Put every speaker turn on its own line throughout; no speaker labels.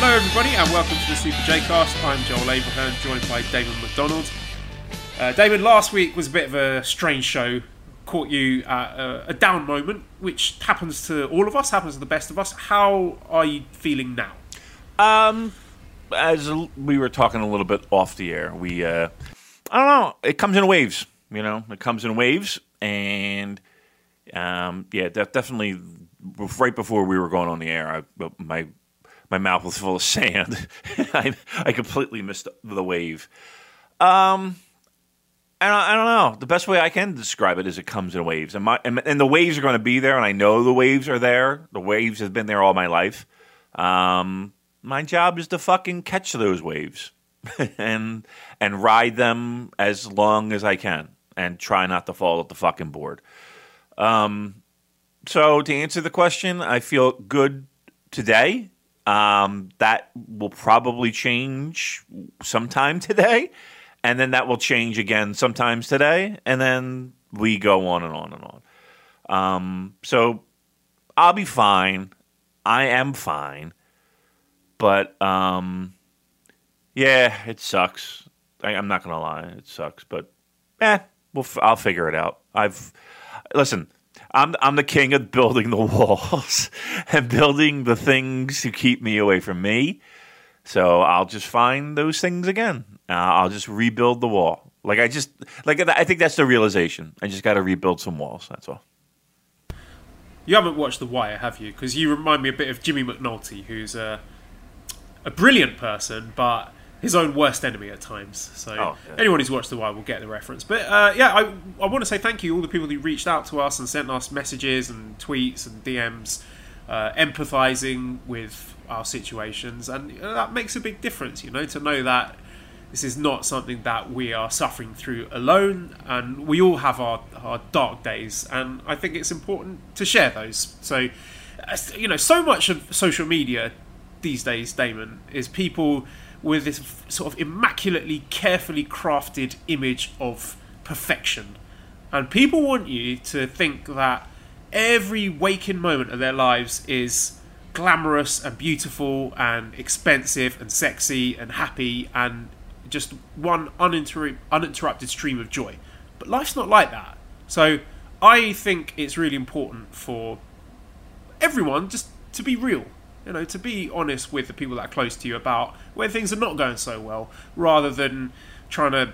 Hello, everybody, and welcome to the Super J Cast. I'm Joel Abraham, joined by David McDonald. Uh, Damon, last week was a bit of a strange show. Caught you at a, a down moment, which happens to all of us, happens to the best of us. How are you feeling now?
Um, as we were talking a little bit off the air, we uh, I don't know. It comes in waves, you know. It comes in waves, and um, yeah, that definitely. Right before we were going on the air, I, my my mouth was full of sand. I, I completely missed the wave. Um, I don't, I don't know. The best way I can describe it is it comes in waves, and my and, and the waves are going to be there, and I know the waves are there. The waves have been there all my life. Um, my job is to fucking catch those waves and and ride them as long as I can, and try not to fall off the fucking board. Um, so to answer the question, I feel good today. Um, that will probably change sometime today, and then that will change again sometimes today, and then we go on and on and on. Um, so I'll be fine. I am fine, but um, yeah, it sucks. I, I'm not gonna lie, it sucks, but eh, we'll f- I'll figure it out. I've listen. I'm I'm the king of building the walls and building the things to keep me away from me. So I'll just find those things again. Uh, I'll just rebuild the wall. Like I just like I think that's the realization. I just got to rebuild some walls. That's all.
You haven't watched The Wire, have you? Because you remind me a bit of Jimmy McNulty, who's a a brilliant person, but his own worst enemy at times. So
Oh, yeah.
anyone who's watched The Wire will get the reference. But uh, yeah, I, I want to say thank you all the people who reached out to us and sent us messages and tweets and DMs, uh, empathizing with our situations, and you know, that makes a big difference. You know, to know that this is not something that we are suffering through alone, and we all have our, our dark days, and I think it's important to share those. So, you know, so much of social media these days, Damon, is people with this sort of immaculately, carefully crafted image of perfection. And people want you to think that every waking moment of their lives is glamorous and beautiful and expensive and sexy and happy and just one uninter- uninterrupted stream of joy. But life's not like that. So I think it's really important for everyone just to be real. You know, to be honest with the people that are close to you about where things are not going so well, rather than trying to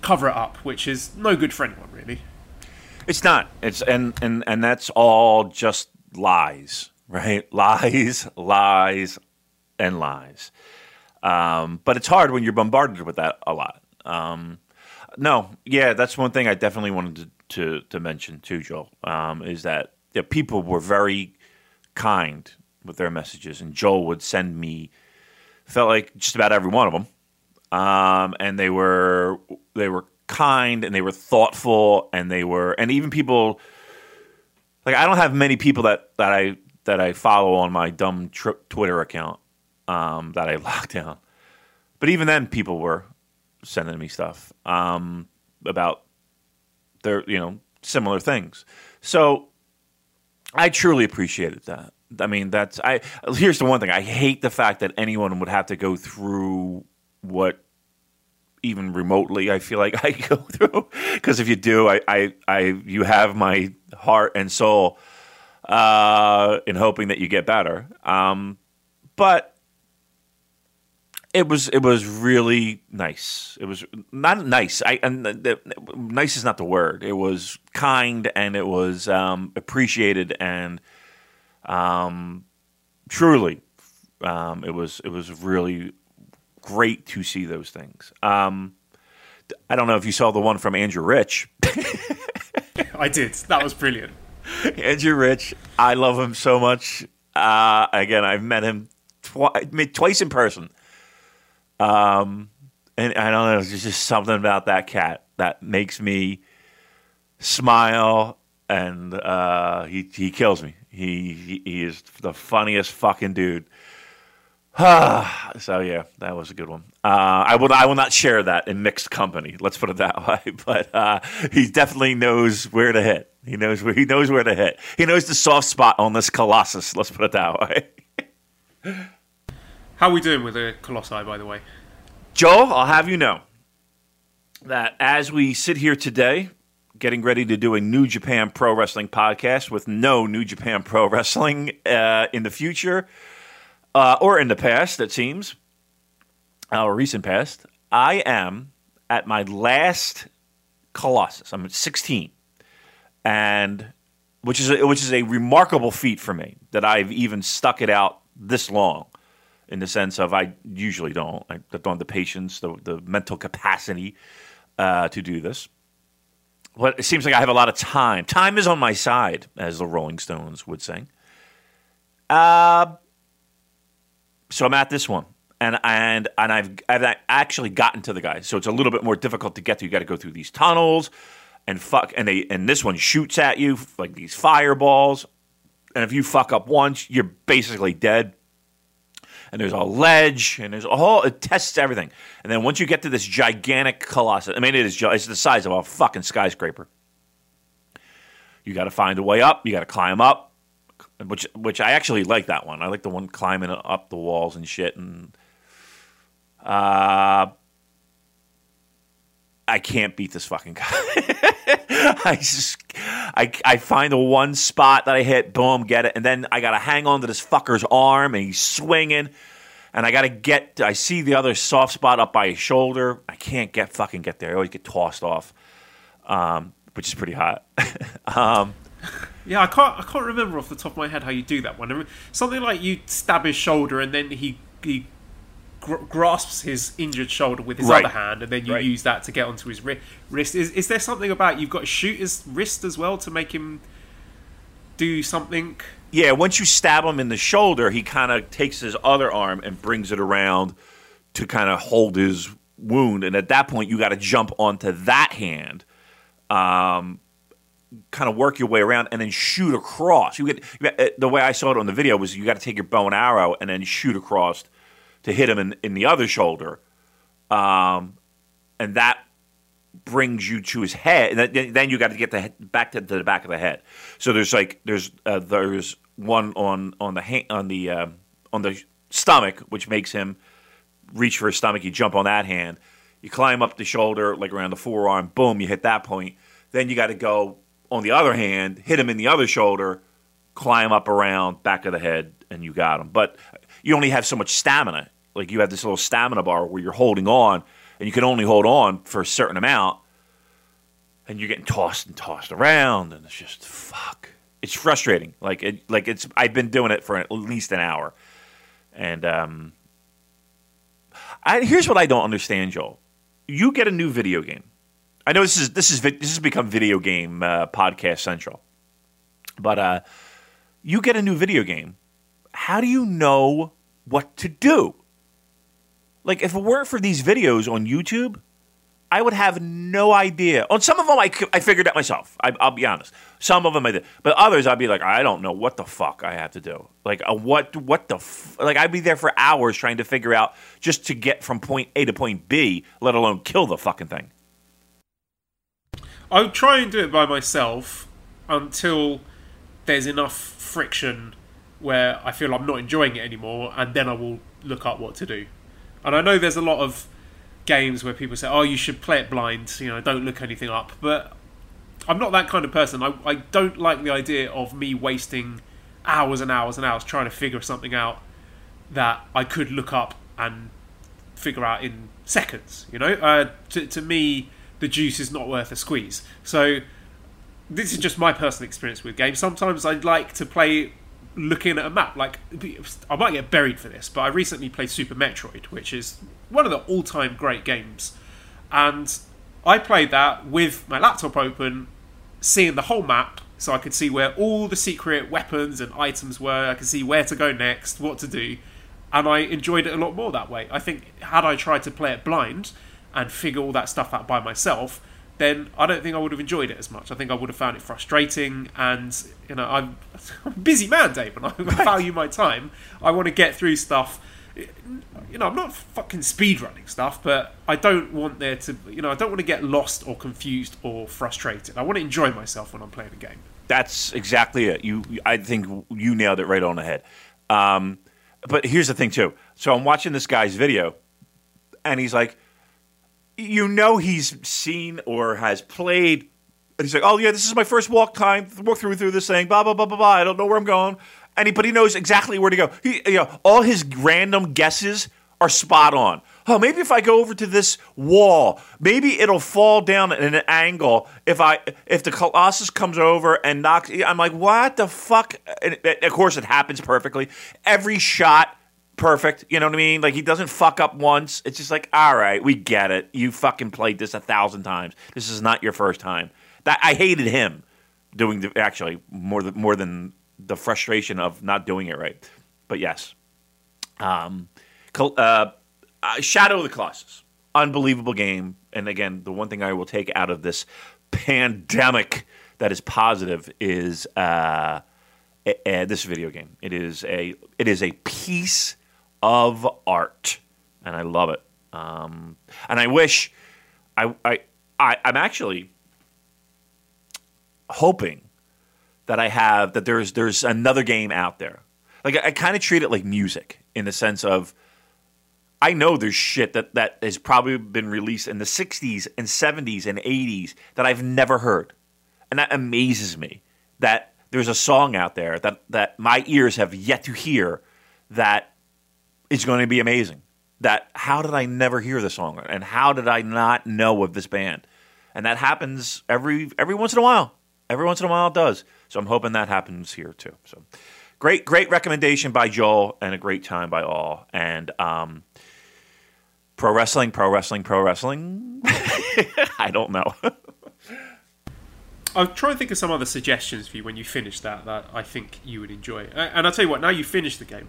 cover it up, which is no good for anyone, really.
It's not. It's and and and that's all just lies, right? Lies, lies, and lies. Um, but it's hard when you're bombarded with that a lot. Um, no, yeah, that's one thing I definitely wanted to to, to mention too, Joel. Um, is that yeah, people were very kind with their messages, and Joel would send me felt like just about every one of them, um, and they were they were kind and they were thoughtful and they were and even people like I don't have many people that that I that I follow on my dumb tr- Twitter account um, that I locked down, but even then people were sending me stuff um, about their you know similar things. So I truly appreciated that. I mean, that's I. Here's the one thing: I hate the fact that anyone would have to go through what even remotely I feel like I go through. Because if you do, I, I, I, you have my heart and soul uh, in hoping that you get better. Um, but it was it was really nice. It was not nice. I and the, nice is not the word. It was kind and it was um, appreciated and um, truly, um, it was it was really great to see those things. Um, I don't know if you saw the one from Andrew Rich.
I did. That was brilliant.
Andrew Rich, I love him so much. Uh, again, I've met him twi- twice in person. Um, and I don't know, there's just something about that cat that makes me smile, and uh, he he kills me. He, he he is the funniest fucking dude. so yeah, that was a good one. Uh, I will I will not share that in mixed company. Let's put it that way. But uh, he definitely knows where to hit. He knows where he knows where to hit. He knows the soft spot on this colossus. Let's put it that way.
How are we doing with the Colossi, by the way?
Joel, I'll have you know that as we sit here today, getting ready to do a New Japan Pro Wrestling podcast with no New Japan Pro Wrestling uh, in the future uh, or in the past, it seems, our recent past, I am at my last Colossus. I'm at 16, and which is a, which is a remarkable feat for me that I've even stuck it out this long. In the sense of, I usually don't. I don't have the patience, the, the mental capacity uh, to do this. But it seems like I have a lot of time. Time is on my side, as the Rolling Stones would sing. Uh, so I'm at this one, and and and I've I've actually gotten to the guy. So it's a little bit more difficult to get to. You got to go through these tunnels, and fuck, and they and this one shoots at you like these fireballs, and if you fuck up once, you're basically dead. And there's a ledge, and there's a whole. It tests everything, and then once you get to this gigantic colossus, I mean, it is it's the size of a fucking skyscraper. You got to find a way up. You got to climb up which which I actually like that one. I like the one climbing up the walls and shit. And uh, I can't beat this fucking guy. I just I I find the one spot that I hit, boom, get it, and then I gotta hang on to this fucker's arm, and he's swinging. And I gotta get. I see the other soft spot up by his shoulder. I can't get fucking get there. I always get tossed off, um, which is pretty hot. um,
Yeah, I can't. I can't remember off the top of my head how you do that one. Something like you stab his shoulder and then he he gr- grasps his injured shoulder with his
Right.
other hand, and then you
Right.
use that to get onto his ri- wrist. Is is there something about you've got to shoot his wrist as well to make him do something?
Yeah, once you stab him in the shoulder, he kind of takes his other arm and brings it around to kind of hold his wound. And at that point, you got to jump onto that hand, um, kind of work your way around, and then shoot across. You get uh, the way I saw it on the video was you got to take your bow and arrow and then shoot across to hit him in, in the other shoulder, um, and that brings you to his head, and then- you got to get the head, back to, to the back of the head. So there's like there's uh, there's one on on the on the um on the stomach, which makes him reach for his stomach. You jump on that hand, you climb up the shoulder, like around the forearm. Boom, you hit that point. Then you got to go on the other hand, hit him in the other shoulder, climb up around back of the head, and you got him. But you only have so much stamina. Like you have this little stamina bar where you're holding on, and you can only hold on for a certain amount, and you're getting tossed and tossed around, and it's just fuck. It's frustrating. Like it, like it's. I've been doing it for at least an hour, and um, I, here's what I don't understand, Joel. You get a new video game. I know this is this is this has become video game uh, podcast central, but uh, you get a new video game. How do you know what to do? Like, if it weren't for these videos on YouTube, I would have no idea. On some of them, I, I figured out myself. I, I'll be honest. Some of them I did, but others I'd be like, I don't know what the fuck I have to do. Like, uh, what what the f-? like? I'd be there for hours trying to figure out just to get from point A to point B, let alone kill the fucking thing.
I would try and do it by myself until there's enough friction where I feel I'm not enjoying it anymore, and then I will look up what to do. And I know there's a lot of games where people say, "Oh, you should play it blind," you know, don't look anything up. But I'm not that kind of person. I, I don't like the idea of me wasting hours and hours and hours trying to figure something out that I could look up and figure out in seconds. You know, uh, to, to me, the juice is not worth a squeeze. So this is just my personal experience with games. Sometimes I'd like to play looking at a map. Like I might get buried for this, but I recently played Super Metroid, which is one of the all-time great games, and I played that with my laptop open, seeing the whole map. So I could see where all the secret weapons and items were. I could see where to go next, what to do, and I enjoyed it a lot more that way. I think had I tried to play it blind and figure all that stuff out by myself, then I don't think I would have enjoyed it as much. I think I would have found it frustrating, and you know, I'm, I'm a busy man, Dave, and I value my time. I want to get through stuff. You know, I'm not fucking speedrunning stuff, but I don't want there to, you know, I don't want to get lost or confused or frustrated. I want to enjoy myself when I'm playing a game.
That's exactly it. You, I think you nailed it right on the head. Um, but here's the thing too. So I'm watching this guy's video, and he's like, you know, he's seen or has played. And he's like, oh yeah, this is my first walk time, walk through through this thing. Blah blah blah blah blah. I don't know where I'm going. And he, but he knows exactly where to go. He, you know, all his random guesses are spot on. Oh, maybe if I go over to this wall, maybe it'll fall down in an angle. If I if the Colossus comes over and knocks, I'm like, what the fuck? And of course, it happens perfectly. Every shot perfect. You know what I mean? Like he doesn't fuck up once. It's just like, all right, we get it. You fucking played this a thousand times. This is not your first time. That I hated him doing the actually more than more than the frustration of not doing it right. But yes, um, uh, uh, Shadow of the Colossus, unbelievable game. And again, the one thing I will take out of this pandemic that is positive is uh, this video game. It is a it is a piece of art, and I love it. Um, and I wish I, I I I'm actually hoping that I have that there's there's another game out there. Like I, I kind of treat it like music in the sense of I know there's shit that, that has probably been released in the 60s and 70s and 80s that I've never heard. And that amazes me that there's a song out there that, that my ears have yet to hear that is going to be amazing. That how did I never hear the song? And how did I not know of this band? And that happens every every once in a while. Every once in a while it does. So I'm hoping that happens here too. So great, great recommendation by Joel and a great time by all. And um, pro wrestling, pro wrestling, pro wrestling. I don't know.
I'll try and think of some other suggestions for you when you finish that that I think you would enjoy. And I'll tell you what, now you finish the game,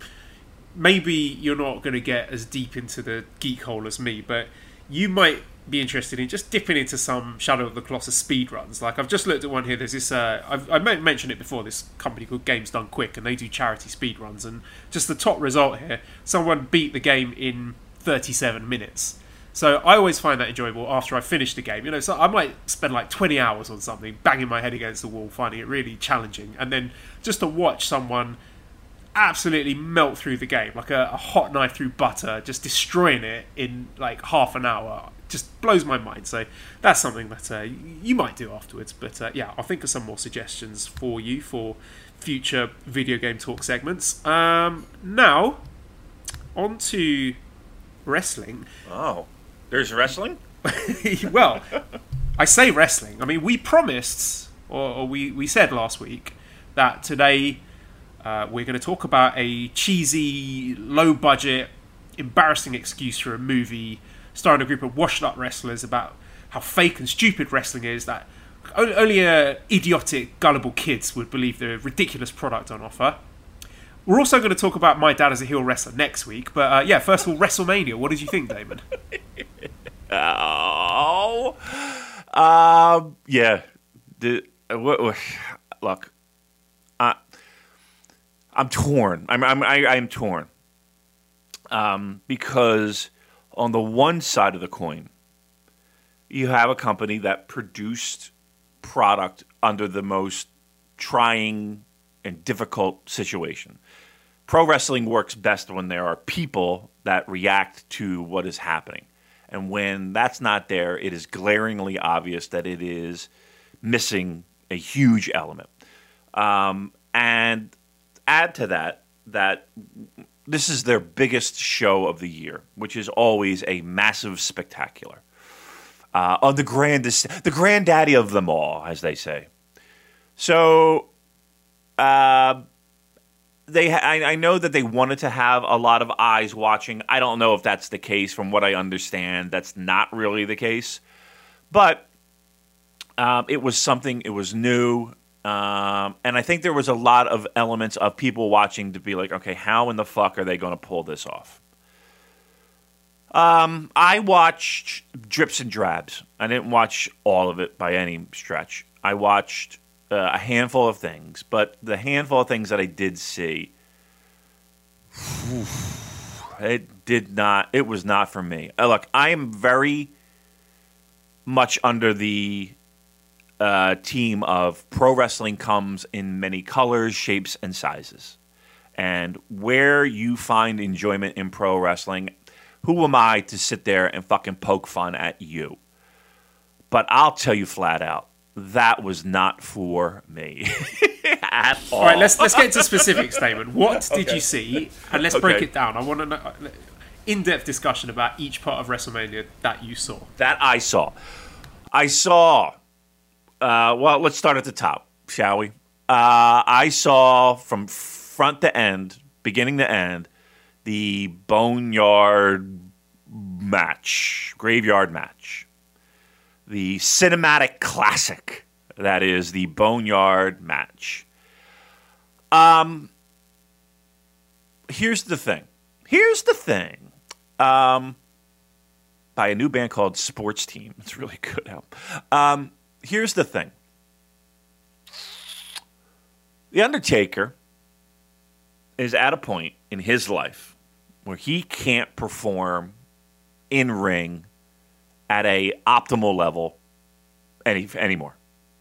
maybe you're not going to get as deep into the geek hole as me, but you might be interested in just dipping into some Shadow of the Colossus speed runs. Like I've just looked at one here. There's this. Uh, I've, I mentioned it before. This company called Games Done Quick, and they do charity speed runs. And just the top result here, someone beat the game in 37 minutes. So I always find that enjoyable after I finish the game. You know, so I might spend like 20 hours on something, banging my head against the wall, finding it really challenging, and then just to watch someone absolutely melt through the game like a, a hot knife through butter, just destroying it in like half an hour, just blows my mind. So that's something that uh, you might do afterwards. But uh, yeah, I'll think of some more suggestions for you for future video game talk segments. Um, now, on to wrestling.
Oh, there's wrestling.
well, I say wrestling. I mean, we promised, or, or we we said last week that today uh, we're going to talk about a cheesy, low budget, embarrassing excuse for a movie starring a group of washed up wrestlers about how fake and stupid wrestling is that only uh, idiotic, gullible kids would believe the ridiculous product on offer. We're also going to talk about My Dad as a Heel Wrestler next week, but uh, yeah, first of all, WrestleMania. What did you think, Damon?
oh, um, yeah. The, uh, look, I'm torn. I'm, I'm, I, I'm torn um, because on the one side of the coin, you have a company that produced product under the most trying and difficult situation. Pro wrestling works best when there are people that react to what is happening. And when that's not there, it is glaringly obvious that it is missing a huge element. Um, and add to that that this is their biggest show of the year, which is always a massive spectacular. Uh, on the grandest, the granddaddy of them all, as they say. So, uh, they, I, I, know that they wanted to have a lot of eyes watching. I don't know if that's the case. From what I understand, that's not really the case. But um, it was something. It was new. Um, and I think there was a lot of elements of people watching to be like, okay, how in the fuck are they going to pull this off? Um, I watched drips and drabs. I didn't watch all of it by any stretch. I watched uh, a handful of things, but the handful of things that I did see, it did not. It was not for me. Uh, look, I am very much under the uh, team of pro wrestling comes in many colors, shapes, and sizes. And where you find enjoyment in pro wrestling, who am I to sit there and fucking poke fun at you? But I'll tell you flat out, that was not for me at all.
All right, let's let's get into specifics, Damon. What did
Okay.
you see? And let's break it down. I want to know in-depth discussion about each part of WrestleMania that you saw.
that I saw. I saw. Uh, well, let's start at the top, shall we? Uh, I saw from front to end, beginning to end, the Boneyard match, Graveyard match, the cinematic classic that is the Boneyard match. Um, here's the thing. Here's the thing. Um, by a new band called Sports Team. It's really good. Um, here's the thing The Undertaker is at a point in his life where he can't perform in ring at a optimal level any anymore.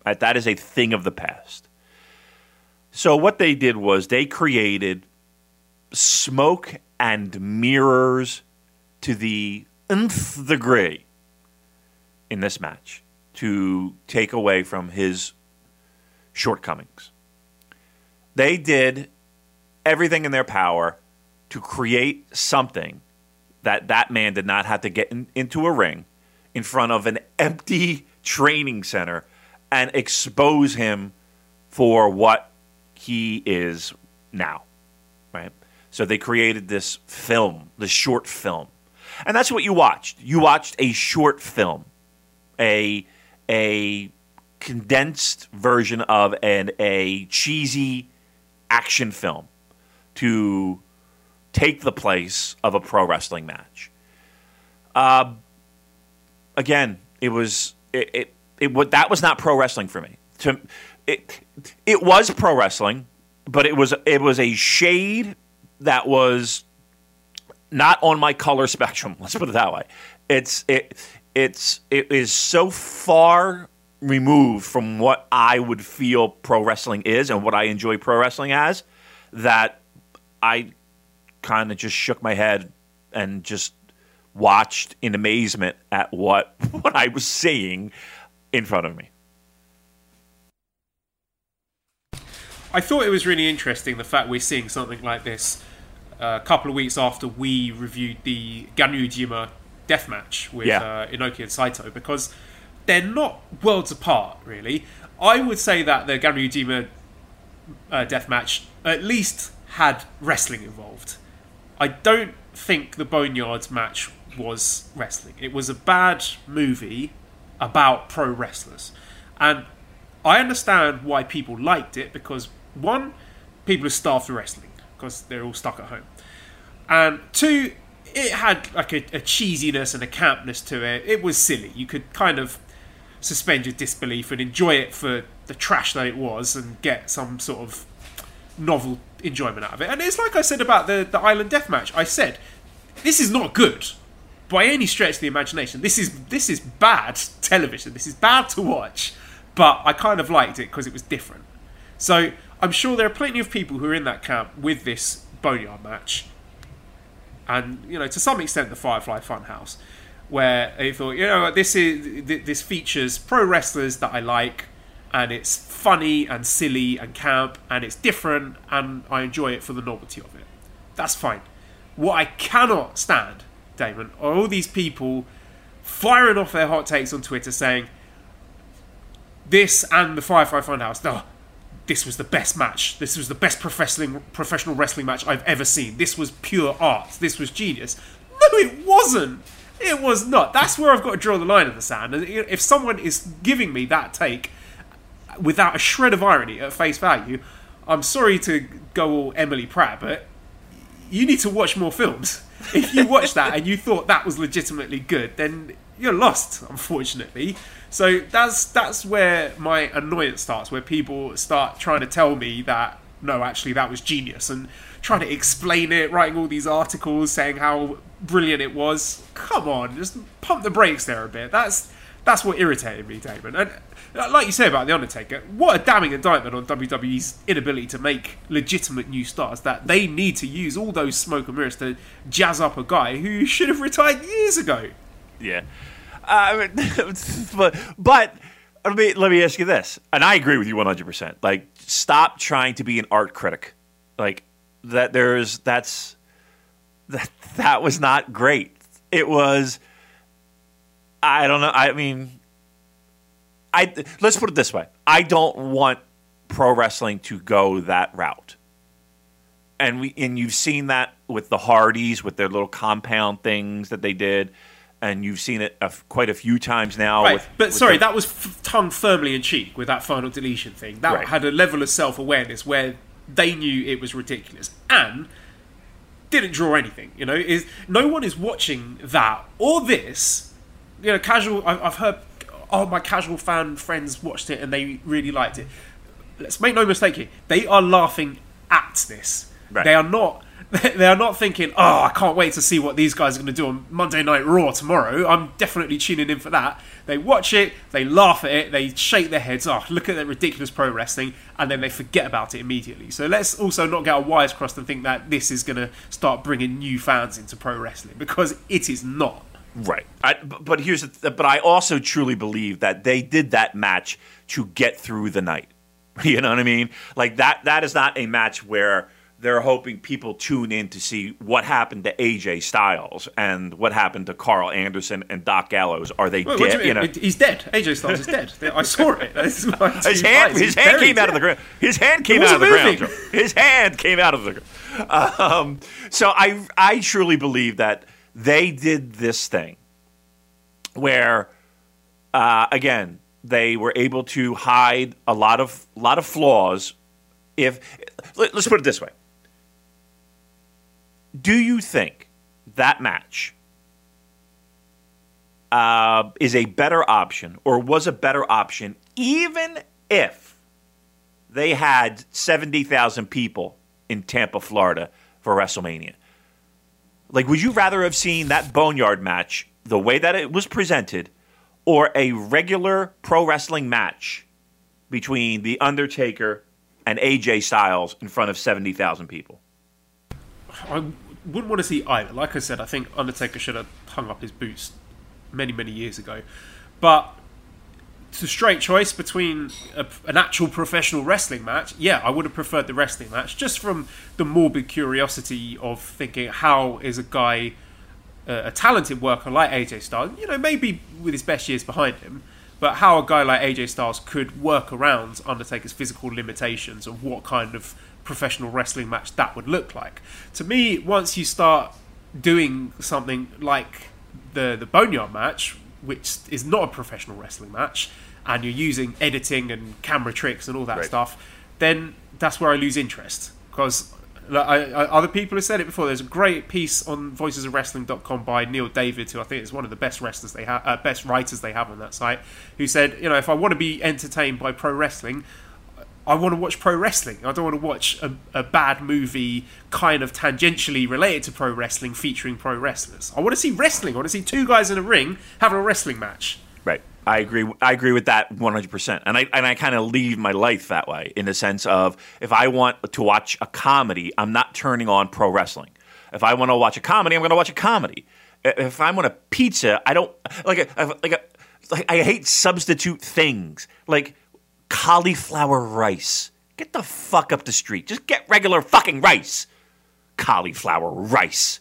That is a thing of the past. So what they did was they created smoke and mirrors to the nth degree in this match to take away from his shortcomings. They did everything in their power to create something that that man did not have to get in, into a ring in front of an empty training center and expose him for what he is now right? So they created this film the short film. And that's what you watched. You watched a short film a a condensed version of an a cheesy action film to take the place of a pro wrestling match. Uh, again, it was it it, it wa- that was not pro wrestling for me. To it it was pro wrestling, but it was it was a shade that was not on my color spectrum. Let's put it that way. It's it it's it is so far removed from what I would feel pro wrestling is and what I enjoy pro wrestling as that I kind of just shook my head and just watched in amazement at what what I was seeing in front of me.
I thought it was really interesting the fact we're seeing something like this uh, a couple of weeks after we reviewed the Ganryujima death match with
Yeah.
uh, Inoki and Saito because they're not worlds apart, really. I would say that the Ganryujima uh, death match at least had wrestling involved. I don't think the Boneyards match was wrestling. It was a bad movie about pro wrestlers. And I understand why people liked it because, one, people are starved for wrestling because they're all stuck at home. And two, it had like a, a cheesiness and a campness to it. It was silly. You could kind of suspend your disbelief and enjoy it for the trash that it was and get some sort of novel enjoyment out of it. And it's like I said about the, the Island Death match. I said, this is not good by any stretch of the imagination. This is this is bad television. This is bad to watch. But I kind of liked it because it was different. So I'm sure there are plenty of people who are in that camp with this Boneyard match. And, you know, to some extent the Firefly Funhouse. Where they thought, you know, this is this features pro wrestlers that I like, and it's funny and silly and camp and it's different and I enjoy it for the novelty of it. That's fine. What I cannot stand, Damon, are all these people firing off their hot takes on Twitter saying this and the Firefly Funhouse, no, this was the best match. This was the best professional wrestling match I've ever seen. This was pure art. This was genius. No, it wasn't. It was not. That's where I've got to draw the line in the sand. And If someone is giving me that take, without a shred of irony at face value, I'm sorry to go all Emily Pratt, but you need to watch more films. If you watch that and you thought that was legitimately good, then you're lost, unfortunately. So that's that's where my annoyance starts, where people start trying to tell me that no, actually that was genius, and trying to explain it, writing all these articles saying how brilliant it was. Come on, just pump the brakes there a bit. That's that's what irritated me, Damon. And uh, like you say about the Undertaker, what a damning indictment on WWE's inability to make legitimate new stars. That they need to use all those smoke and mirrors to jazz up a guy who should have retired years ago.
Yeah. Uh, but but let me let me ask you this, and I agree with you one hundred percent. Like, stop trying to be an art critic. Like that. There's that's that that was not great. It was. I don't know. I mean, I let's put it this way. I don't want pro wrestling to go that route. And we and you've seen that with the Hardys with their little compound things that they did and you've seen it a f- quite a few times now.
Right,
with-
but
with
sorry,
the-
that was f- tongue firmly in cheek with that final deletion thing. That
Right.
had a level of self awareness where they knew it was ridiculous and didn't draw anything. You know, is no one is watching that or this. You know, casual. I- I've heard. Oh, my casual fan friends watched it and they really liked it. Let's make no mistake here. They are laughing at this.
Right.
They are not. They are not thinking, "Oh, I can't wait to see what these guys are going to do on Monday Night Raw tomorrow." I'm definitely tuning in for that. They watch it, they laugh at it, they shake their heads, "Oh, look at that ridiculous pro wrestling," and then they forget about it immediately. So let's also not get our wires crossed and think that this is going to start bringing new fans into pro wrestling because it is not.
Right. I, but here's th- but I also truly believe that they did that match to get through the night. You know what I mean? Like that that is not a match where they're hoping people tune in to see what happened to AJ Styles and what happened to Karl Anderson and Doc Gallows. Are they
Wait,
dead?
you mean?
know,
He's dead. AJ Styles is dead. I saw it. This is my
his hand, his hand came out of the ground. His hand came out of the
wasn't
ground. His hand came out of the ground. Um, so I, I truly believe that they did this thing where, uh, again, they were able to hide a lot of lot of flaws. If let, let's put it this way, do you think that match uh, is a better option, or was a better option, even if they had 70,000 people in Tampa, Florida for WrestleMania? Like, would you rather have seen that Boneyard match the way that it was presented, or a regular pro wrestling match between The Undertaker and AJ Styles in front of 70,000 people?
I wouldn't want to see either. Like I said, I think Undertaker should have hung up his boots many, many years ago. But it's a straight choice between a, an actual professional wrestling match. Yeah, I would have preferred the wrestling match just from the morbid curiosity of thinking how is a guy, uh, a talented worker like AJ Styles, you know, maybe with his best years behind him, but how a guy like AJ Styles could work around Undertaker's physical limitations and what kind of professional wrestling match that would look like. To me, once you start doing something like the the Boneyard match, which is not a professional wrestling match, and you're using editing and camera tricks and all that
Right.
stuff, then that's where I lose interest because. like, I, I, other people have said it before. There's a great piece on voicesofwrestling.com by Neil David, who I think is one of the best wrestlers they have, uh, best writers they have on that site. Who said, you know, if I want to be entertained by pro wrestling, I want to watch pro wrestling. I don't want to watch a, a bad movie kind of tangentially related to pro wrestling featuring pro wrestlers. I want to see wrestling. I want to see two guys in a ring having a wrestling match.
Right. I agree. I agree with that 100%. And I and I kind of lead my life that way in the sense of if I want to watch a comedy, I'm not turning on pro wrestling. If I want to watch a comedy, I'm going to watch a comedy. If I want a pizza, I don't like a, like a like I hate substitute things like cauliflower rice. Get the fuck up the street. Just get regular fucking rice. Cauliflower rice.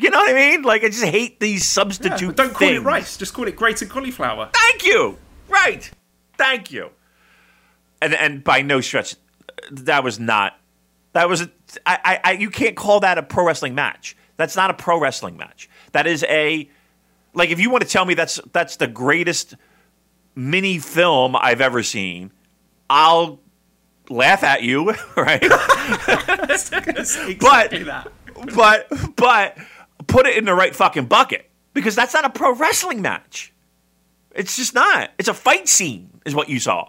You know what I mean? Like I just hate these substitute
But don't call it rice. Just call it grated cauliflower.
Thank you. Right. Thank you. And and by no stretch, that was not. That was. A, I, I, I. You can't call that a pro wrestling match. That's not a pro wrestling match. That is a. Like if you want to tell me that's that's the greatest mini film I've ever seen, I'll laugh at you, right?
exactly
But- but but put it in the right fucking bucket because that's not a pro wrestling match. It's just not. It's a fight scene, is what you saw,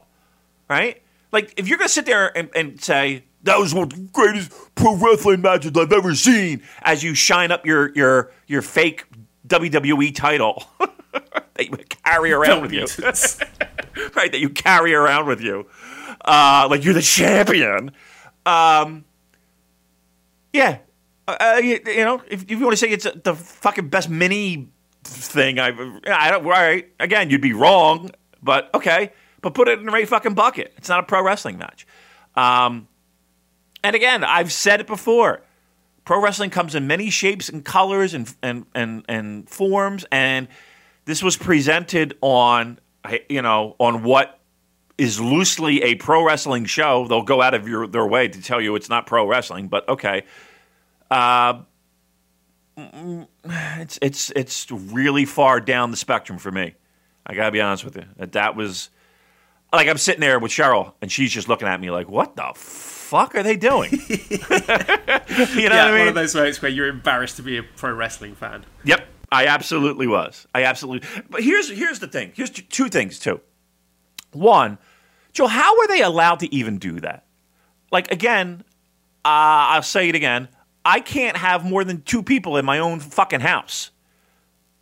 right? Like if you're gonna sit there and, and say that was one of the greatest pro wrestling matches I've ever seen, as you shine up your your your fake WWE title that you carry around with you, right? That you carry around with you, uh, like you're the champion. Um, yeah, uh, you, you know, if, if you want to say it's the fucking best mini thing I've, I don't. Right, again, you'd be wrong, but okay, but put it in the right fucking bucket. It's not a pro wrestling match. Um, and again, I've said it before. Pro wrestling comes in many shapes and colors and and and, and forms, and this was presented on you know on what is loosely a pro wrestling show. They'll go out of your, their way to tell you it's not pro wrestling, but okay. Uh, it's it's it's really far down the spectrum for me. I gotta be honest with you. That that was like I'm sitting there with Cheryl, and she's just looking at me like, "What the fuck are they doing?" you know
yeah,
what I
one of those moments where you're embarrassed to be a pro wrestling fan.
Yep, I absolutely was. I absolutely. But here's here's the thing. Here's two things too. One, Joe, how were they allowed to even do that? Like again, uh, I'll say it again. I can't have more than two people in my own fucking house.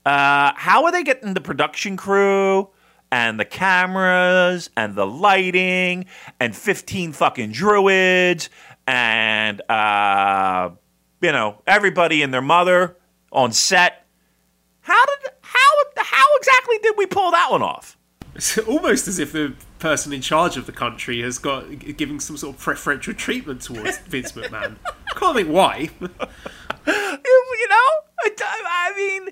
Uh, how are they getting the production crew and the cameras and the lighting and 15 fucking druids and, uh, you know, everybody and their mother on set? How did, how, how exactly did we pull that one off?
It's almost as if the person in charge of the country has got giving some sort of preferential treatment towards Vince McMahon. I can't think why.
you know, I, I mean,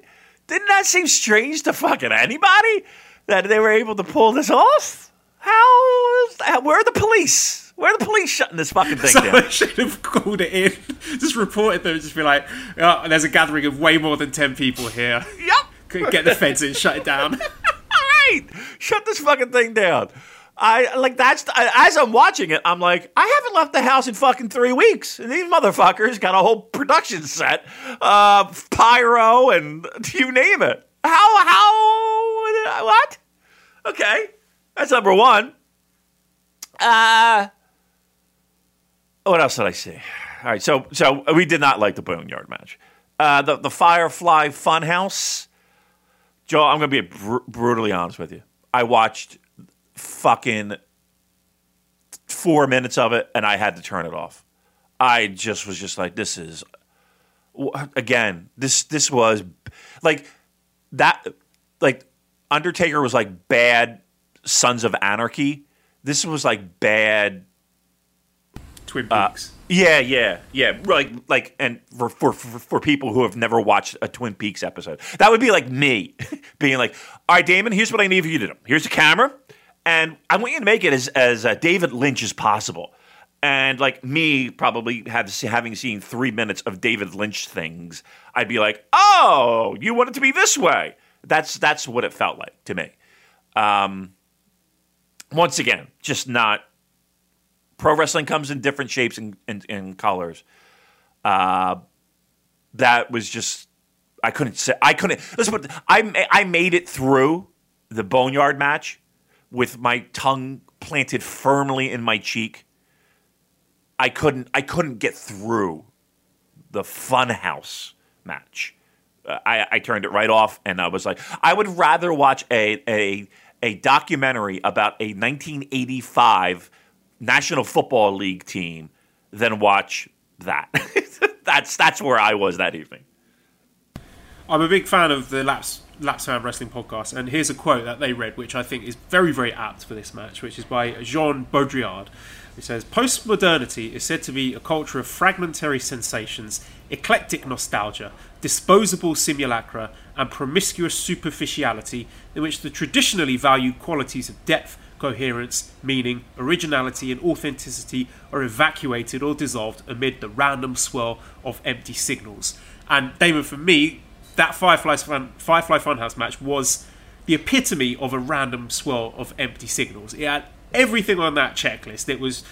didn't that seem strange to fucking anybody that they were able to pull this off? How? Is that? Where are the police? Where are the police shutting this fucking thing down?
Someone should have called it in, just reported them, just be like, oh, "There's a gathering of way more than ten people here.
Yep.
Get the feds in, shut it down."
All right, shut this fucking thing down. I like that's as I'm watching it. I'm like, I haven't left the house in fucking three weeks, and these motherfuckers got a whole production set, uh, pyro, and you name it. How? How? What? Okay, that's number one. Uh, what else did I see? All right, so so we did not like the Boneyard match. Uh, the the Firefly Funhouse. Joe, I'm going to be br- brutally honest with you. I watched fucking four minutes of it and I had to turn it off. I just was just like, this is again. This this was like that. Like Undertaker was like bad Sons of Anarchy. This was like bad
Twin
Uh,
Peaks.
yeah, yeah, yeah. Like, like, and for, for for people who have never watched a Twin Peaks episode, that would be like me being like, "All right, Damon, here's what I need for you to do. Here's the camera, and I want you to make it as as uh, David Lynch as possible." And like me, probably have, having seen three minutes of David Lynch things, I'd be like, "Oh, you want it to be this way." That's that's what it felt like to me. Um, once again, just not pro wrestling comes in different shapes and, and, and colors. Uh, that was just I couldn't say I couldn't listen. But I I made it through the boneyard match with my tongue planted firmly in my cheek. I couldn't I couldn't get through the funhouse match. Uh, I, I turned it right off, and I was like, I would rather watch a a a documentary about a 1985 National Football League team than watch that. that's that's where I was that evening.
I'm a big fan of the Laps Laps Fan Wrestling podcast, and here's a quote that they read, which I think is very, very apt for this match, which is by Jean Baudrillard. It says, Postmodernity is said to be a culture of fragmentary sensations, eclectic nostalgia, disposable simulacra, and promiscuous superficiality, in which the traditionally valued qualities of depth, coherence, meaning, originality, and authenticity are evacuated or dissolved amid the random swirl of empty signals. And Damon, for me, that Firefly Fun, Firefly Funhouse match was the epitome of a random swirl of empty signals. It had everything on that checklist. It was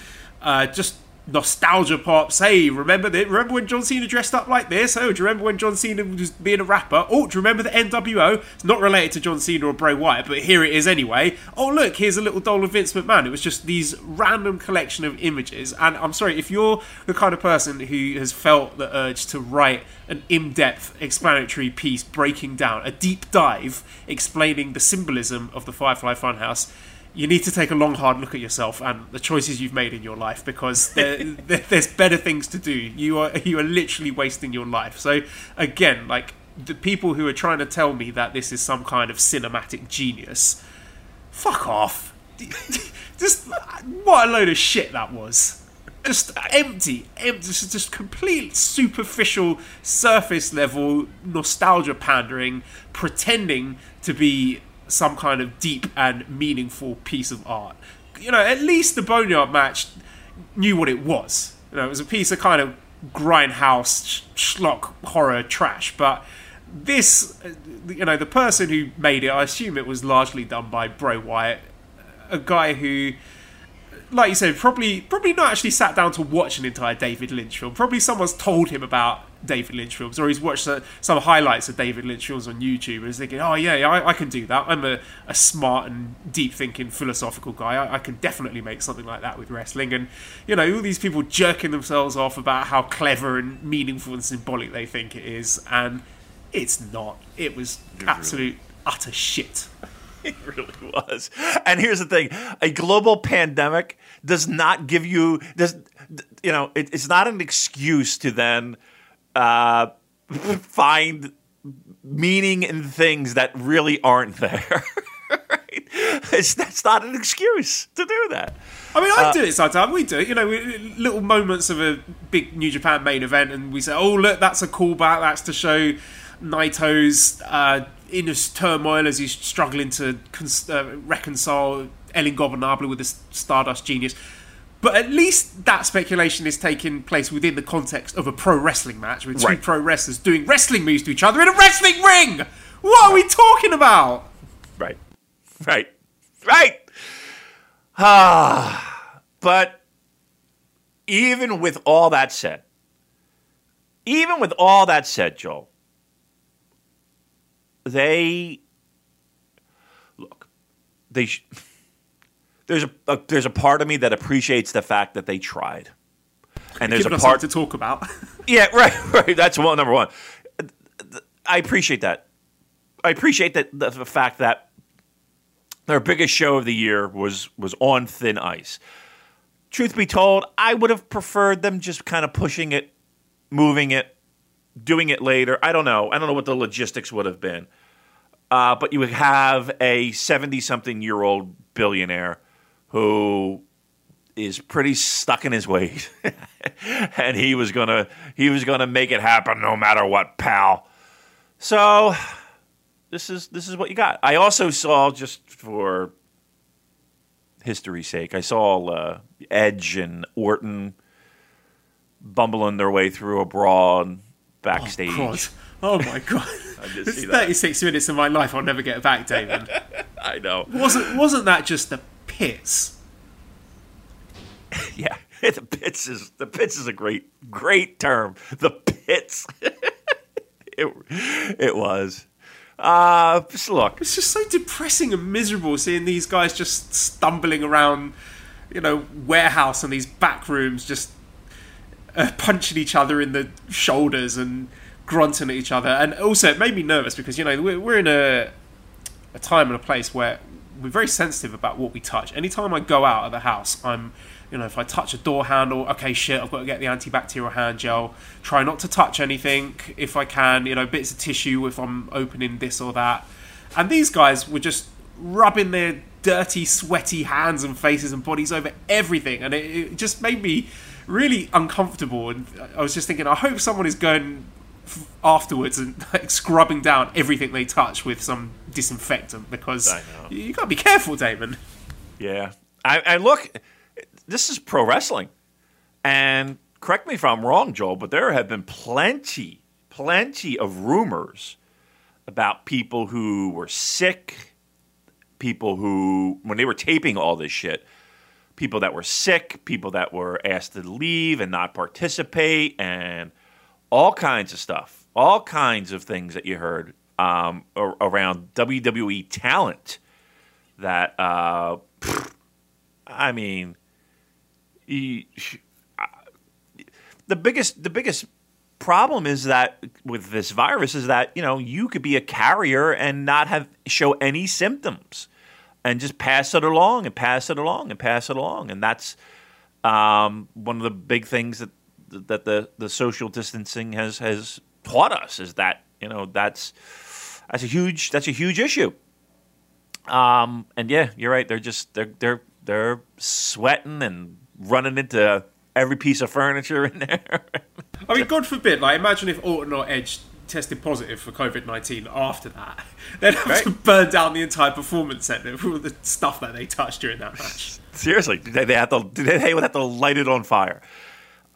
uh, just nostalgia pops. Hey, remember that? Remember when John Cena dressed up like this? Oh, do you remember when John Cena was being a rapper? Oh, do you remember the NWO? It's not related to John Cena or Bray Wyatt, but here it is anyway. Oh, look, here's a little doll of Vince McMahon. It was just these random collection of images. And I'm sorry, if you're the kind of person who has felt the urge to write an in-depth explanatory piece breaking down a deep dive explaining the symbolism of the Firefly Funhouse you need to take a long, hard look at yourself and the choices you've made in your life because there, there, there's better things to do. You are you are literally wasting your life. So again, like the people who are trying to tell me that this is some kind of cinematic genius, fuck off. Just what a load of shit that was. Just empty, empty, just, just complete superficial, surface level nostalgia pandering, pretending to be some kind of deep and meaningful piece of art. You know, at least the Boneyard match knew what it was. You know, it was a piece of kind of grindhouse schlock horror trash, but this, you know, the person who made it, I assume it was largely done by Bray Wyatt, a guy who like you said, probably probably not actually sat down to watch an entire David Lynch film. Probably someone's told him about David Lynch films, or he's watched uh, some highlights of David Lynch films on YouTube, and he's thinking, "Oh yeah, yeah I, I, can do that. I'm a, a smart and deep thinking, philosophical guy. I, I, can definitely make something like that with wrestling." And you know, all these people jerking themselves off about how clever and meaningful and symbolic they think it is, and it's not. It was absolute utter shit.
It really was. And here's the thing: a global pandemic does not give you does you know it, it's not an excuse to then uh, find meaning in things that really aren't there. right? It's, that's not an excuse to do that.
I mean, I uh, do it sometimes. We do it. You know, we, little moments of a big New Japan main event, and we say, "Oh, look, that's a callback. That's to show Naito's uh, inner turmoil as he's struggling to cons- uh, reconcile El Ingobernable with this Stardust Genius. But at least that speculation is taking place within the context of a pro wrestling match with two right. pro wrestlers doing wrestling moves to each other in a wrestling ring. What are we talking about?
Right, right, right. Ah, but even with all that said, even with all that said, Joel, they look. They. Sh- there's a, a, there's a part of me that appreciates the fact that they tried,
and there's a part to talk about.
yeah, right, right. That's one number one. I appreciate that. I appreciate that the, the fact that their biggest show of the year was was on thin ice. Truth be told, I would have preferred them just kind of pushing it, moving it, doing it later. I don't know. I don't know what the logistics would have been. Uh, but you would have a 70 something year old billionaire who is pretty stuck in his ways, and he was gonna he was gonna make it happen no matter what, pal. So this is this is what you got. I also saw just for history's sake, I saw uh, Edge and Orton bumbling their way through a brawl backstage.
Oh, God. Oh my god! it's 36 minutes of my life I'll never get back, David.
I know.
Wasn't wasn't that just the pits?
yeah, the pits is the pits is a great great term. The pits. it it was. Uh, just look.
It's just so depressing and miserable seeing these guys just stumbling around, you know, warehouse and these back rooms, just uh, punching each other in the shoulders and grunting at each other. And also, it made me nervous because you know we're, we're in a a time and a place where we're very sensitive about what we touch. Anytime I go out of the house, I'm you know, if I touch a door handle, okay, shit, I've got to get the antibacterial hand gel. Try not to touch anything if I can, you know, bits of tissue if I'm opening this or that. And these guys were just rubbing their dirty, sweaty hands and faces and bodies over everything. And it, it just made me really uncomfortable. And I was just thinking, I hope someone is going afterwards and like, scrubbing down everything they touch with some disinfectant because you got to be careful, Damon.
Yeah, I, I look. This is pro wrestling, and correct me if I'm wrong, Joel, but there have been plenty, plenty of rumors about people who were sick people who, when they were taping all this shit, people that were sick, people that were asked to leave and not participate, and all kinds of stuff, all kinds of things that you heard um, around WWE talent. That uh, I mean, he, the biggest the biggest problem is that with this virus is that you know you could be a carrier and not have show any symptoms and just pass it along and pass it along and pass it along and that's um, one of the big things that that the, the social distancing has has taught us is that you know that's that's a huge that's a huge issue um, and yeah you're right they're just they're they're they're sweating and running into every piece of furniture in there.
I mean, God forbid, like imagine if Orton or Edge tested positive for COVID nineteen after that. They'd have right. to burn down the entire performance center for all the stuff that they touched during that match.
Seriously, they, they have to they would have to light it on fire.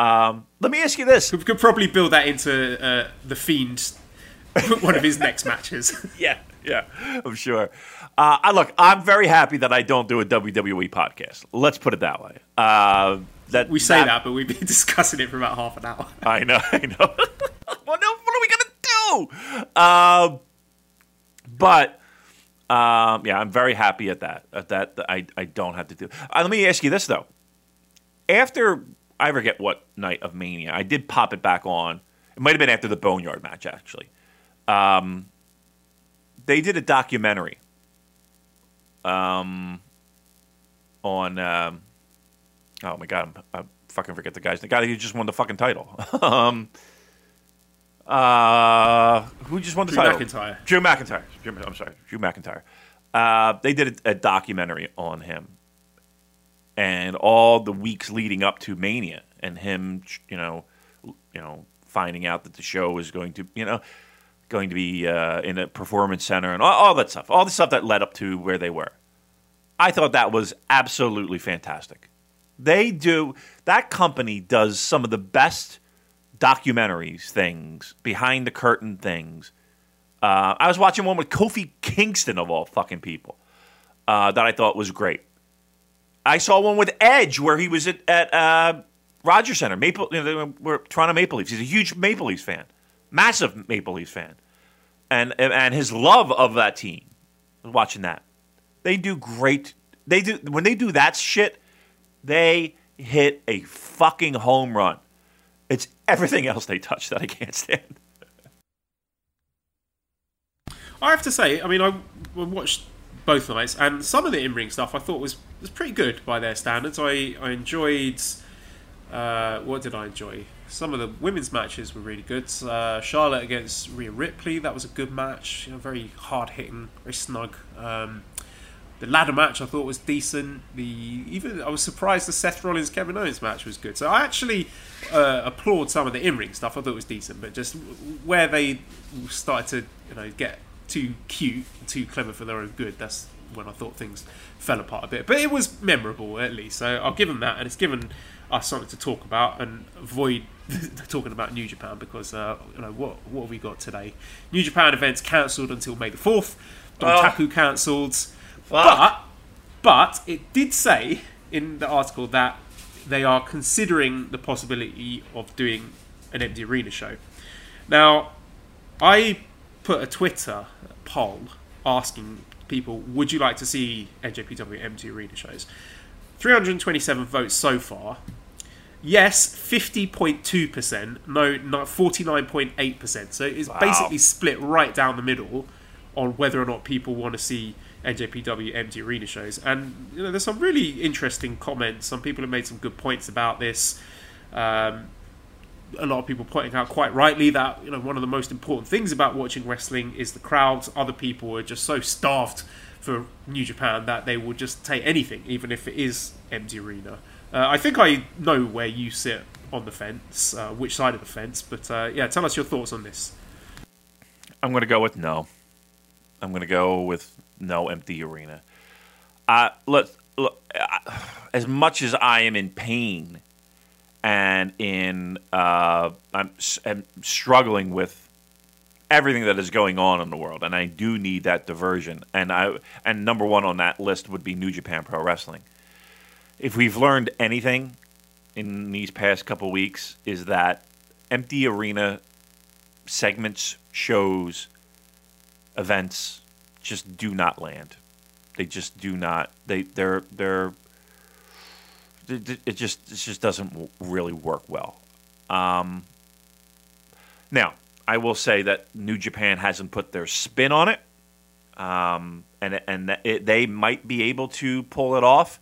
Um, let me ask you this:
We could probably build that into uh, the Fiend, one of his next matches.
yeah, yeah, I'm sure. Uh, I look, I'm very happy that I don't do a WWE podcast. Let's put it that way. Uh, that
we say that, that, but we've been discussing it for about half an hour.
I know, I know. what, what, are we gonna do? Uh, but um, yeah, I'm very happy at that. At that, I I don't have to do. Uh, let me ask you this though. After I forget what night of Mania, I did pop it back on. It might have been after the Boneyard match, actually. Um, they did a documentary um, on um, oh my god, I'm, I fucking forget the guy's the guy who just won the fucking title. um, uh, who just won the
Drew
title?
McIntyre.
Drew McIntyre. Drew, I'm sorry, Drew McIntyre. Uh, they did a, a, documentary on him and all the weeks leading up to Mania, and him, you know, you know, finding out that the show was going to, you know, going to be uh, in a performance center and all, all that stuff, all the stuff that led up to where they were. I thought that was absolutely fantastic. They do that company does some of the best documentaries things, behind the curtain things. Uh, I was watching one with Kofi Kingston of all fucking people uh, that I thought was great. I saw one with Edge where he was at, at uh, Rogers Center, Maple, you know, we're Toronto Maple Leafs. He's a huge Maple Leafs fan, massive Maple Leafs fan, and and his love of that team. Watching that, they do great. They do when they do that shit they hit a fucking home run. It's everything else they touch that I can't stand.
I have to say, I mean, I watched both nights, and some of the in-ring stuff I thought was was pretty good by their standards. I I enjoyed. Uh, what did I enjoy? Some of the women's matches were really good. Uh, Charlotte against Rhea Ripley, that was a good match. You know, very hard hitting, very snug. Um, the ladder match I thought was decent. The even I was surprised the Seth Rollins Kevin Owens match was good. So I actually uh, applaud some of the in ring stuff. I thought it was decent, but just where they started to you know get too cute, too clever for their own good. That's when I thought things fell apart a bit. But it was memorable at least. So I'll give them that, and it's given us something to talk about and avoid talking about New Japan because uh, you know what what have we got today? New Japan events cancelled until May the fourth. Dontaku oh. cancelled. But but it did say in the article that they are considering the possibility of doing an empty arena show. Now, I put a Twitter poll asking people, would you like to see NJPW empty arena shows? 327 votes so far. Yes, 50.2%. No, not 49.8%. So it's wow. basically split right down the middle on whether or not people want to see NJPW empty arena shows. And you know, there's some really interesting comments. Some people have made some good points about this. Um, a lot of people pointing out quite rightly that you know one of the most important things about watching wrestling is the crowds. Other people are just so starved for New Japan that they will just take anything, even if it is empty arena. Uh, I think I know where you sit on the fence, uh, which side of the fence. But uh, yeah, tell us your thoughts on this.
I'm going to go with no. I'm going to go with no empty arena. Uh, look, look, uh, as much as I am in pain and in uh, I'm, I'm struggling with everything that is going on in the world, and I do need that diversion. And I and number one on that list would be New Japan Pro Wrestling. If we've learned anything in these past couple weeks, is that empty arena segments, shows, events just do not land. They just do not. They they're they're. It just it just doesn't really work well. Um, now, I will say that New Japan hasn't put their spin on it, um, and and it, they might be able to pull it off.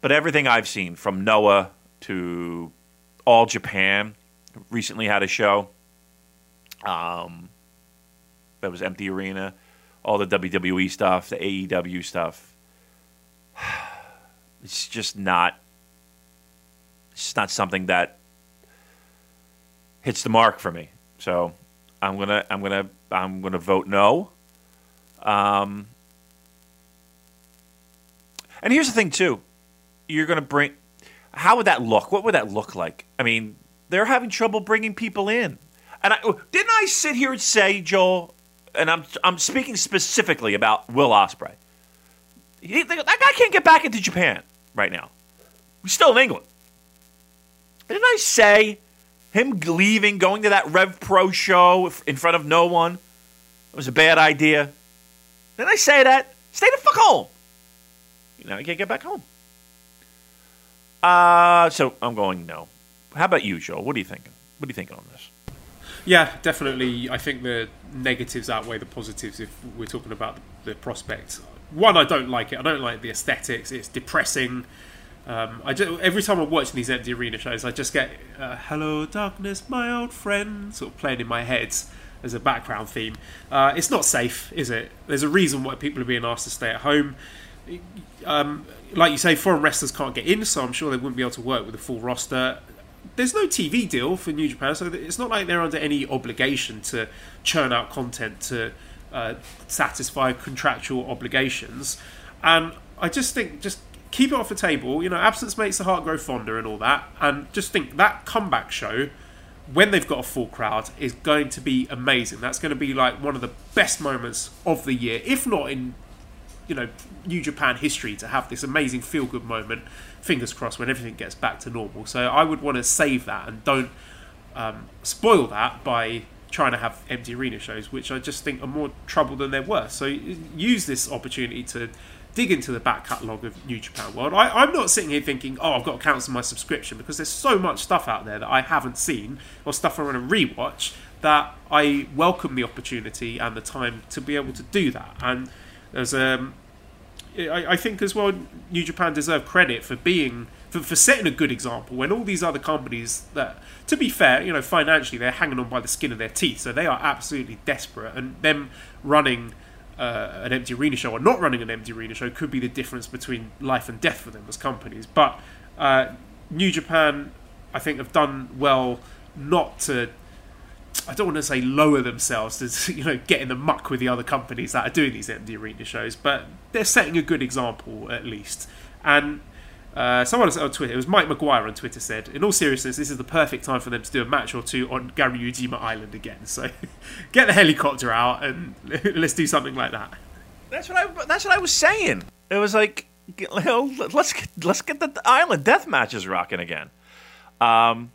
But everything I've seen from Noah to All Japan recently had a show. Um, that was empty arena, all the WWE stuff, the AEW stuff. It's just not. It's not something that hits the mark for me. So I'm gonna I'm gonna I'm gonna vote no. Um, and here's the thing too, you're gonna bring. How would that look? What would that look like? I mean, they're having trouble bringing people in. And I, didn't I sit here and say, Joel, and I'm I'm speaking specifically about Will Ospreay. That guy can't get back into Japan right now. He's still in England. Didn't I say him leaving, going to that Rev Pro show in front of no one, was a bad idea? Didn't I say that? Stay the fuck home. You know, you can't get back home. Uh, so I'm going no. How about you, Joel? What are you thinking? What are you thinking on this?
Yeah, definitely. I think the negatives outweigh the positives if we're talking about the, the prospect. One, I don't like it. I don't like the aesthetics. It's depressing. Um, I just, every time I'm watching these empty arena shows, I just get uh, "Hello, darkness, my old friend" sort of playing in my head as a background theme. Uh, it's not safe, is it? There's a reason why people are being asked to stay at home. Um, like you say, foreign wrestlers can't get in, so I'm sure they wouldn't be able to work with a full roster there's no TV deal for New Japan, so it's not like they're under any obligation to churn out content to uh, satisfy contractual obligations. And I just think just keep it off the table. You know, absence makes the heart grow fonder and all that. And just think that comeback show when they've got a full crowd is going to be amazing. That's going to be like one of the best moments of the year, if not in you know New Japan history to have this amazing feel good moment fingers crossed when everything gets back to normal. So I would want to save that and don't um, spoil that by trying to have empty arena shows, which I just think are more trouble than they're worth. So use this opportunity to dig into the back catalogue of New Japan World. I, am not sitting here thinking, oh, I've got to cancel my subscription because there's so much stuff out there that I haven't seen or stuff I want to rewatch that I welcome the opportunity and the time to be able to do that. And there's um, I, I think as well, New Japan deserve credit for being for, for setting a good example when all these other companies that, to be fair, you know, financially they're hanging on by the skin of their teeth, so they are absolutely desperate, and them running. Uh, an empty arena show or not running an empty arena show could be the difference between life and death for them as companies. But uh, New Japan, I think, have done well not to I don't want to say lower themselves to you know get in the muck with the other companies that are doing these empty arena shows, but they're setting a good example at least. And uh, someone on Twitter, it was Mike McGuire on Twitter said, in all seriousness, this is the perfect time for them to do a match or two on Ganryujima Island again. So get the helicopter out and let's do something like that.
That's what I. That's what I was saying. It was like, let's let's get the island death matches rocking again. Um,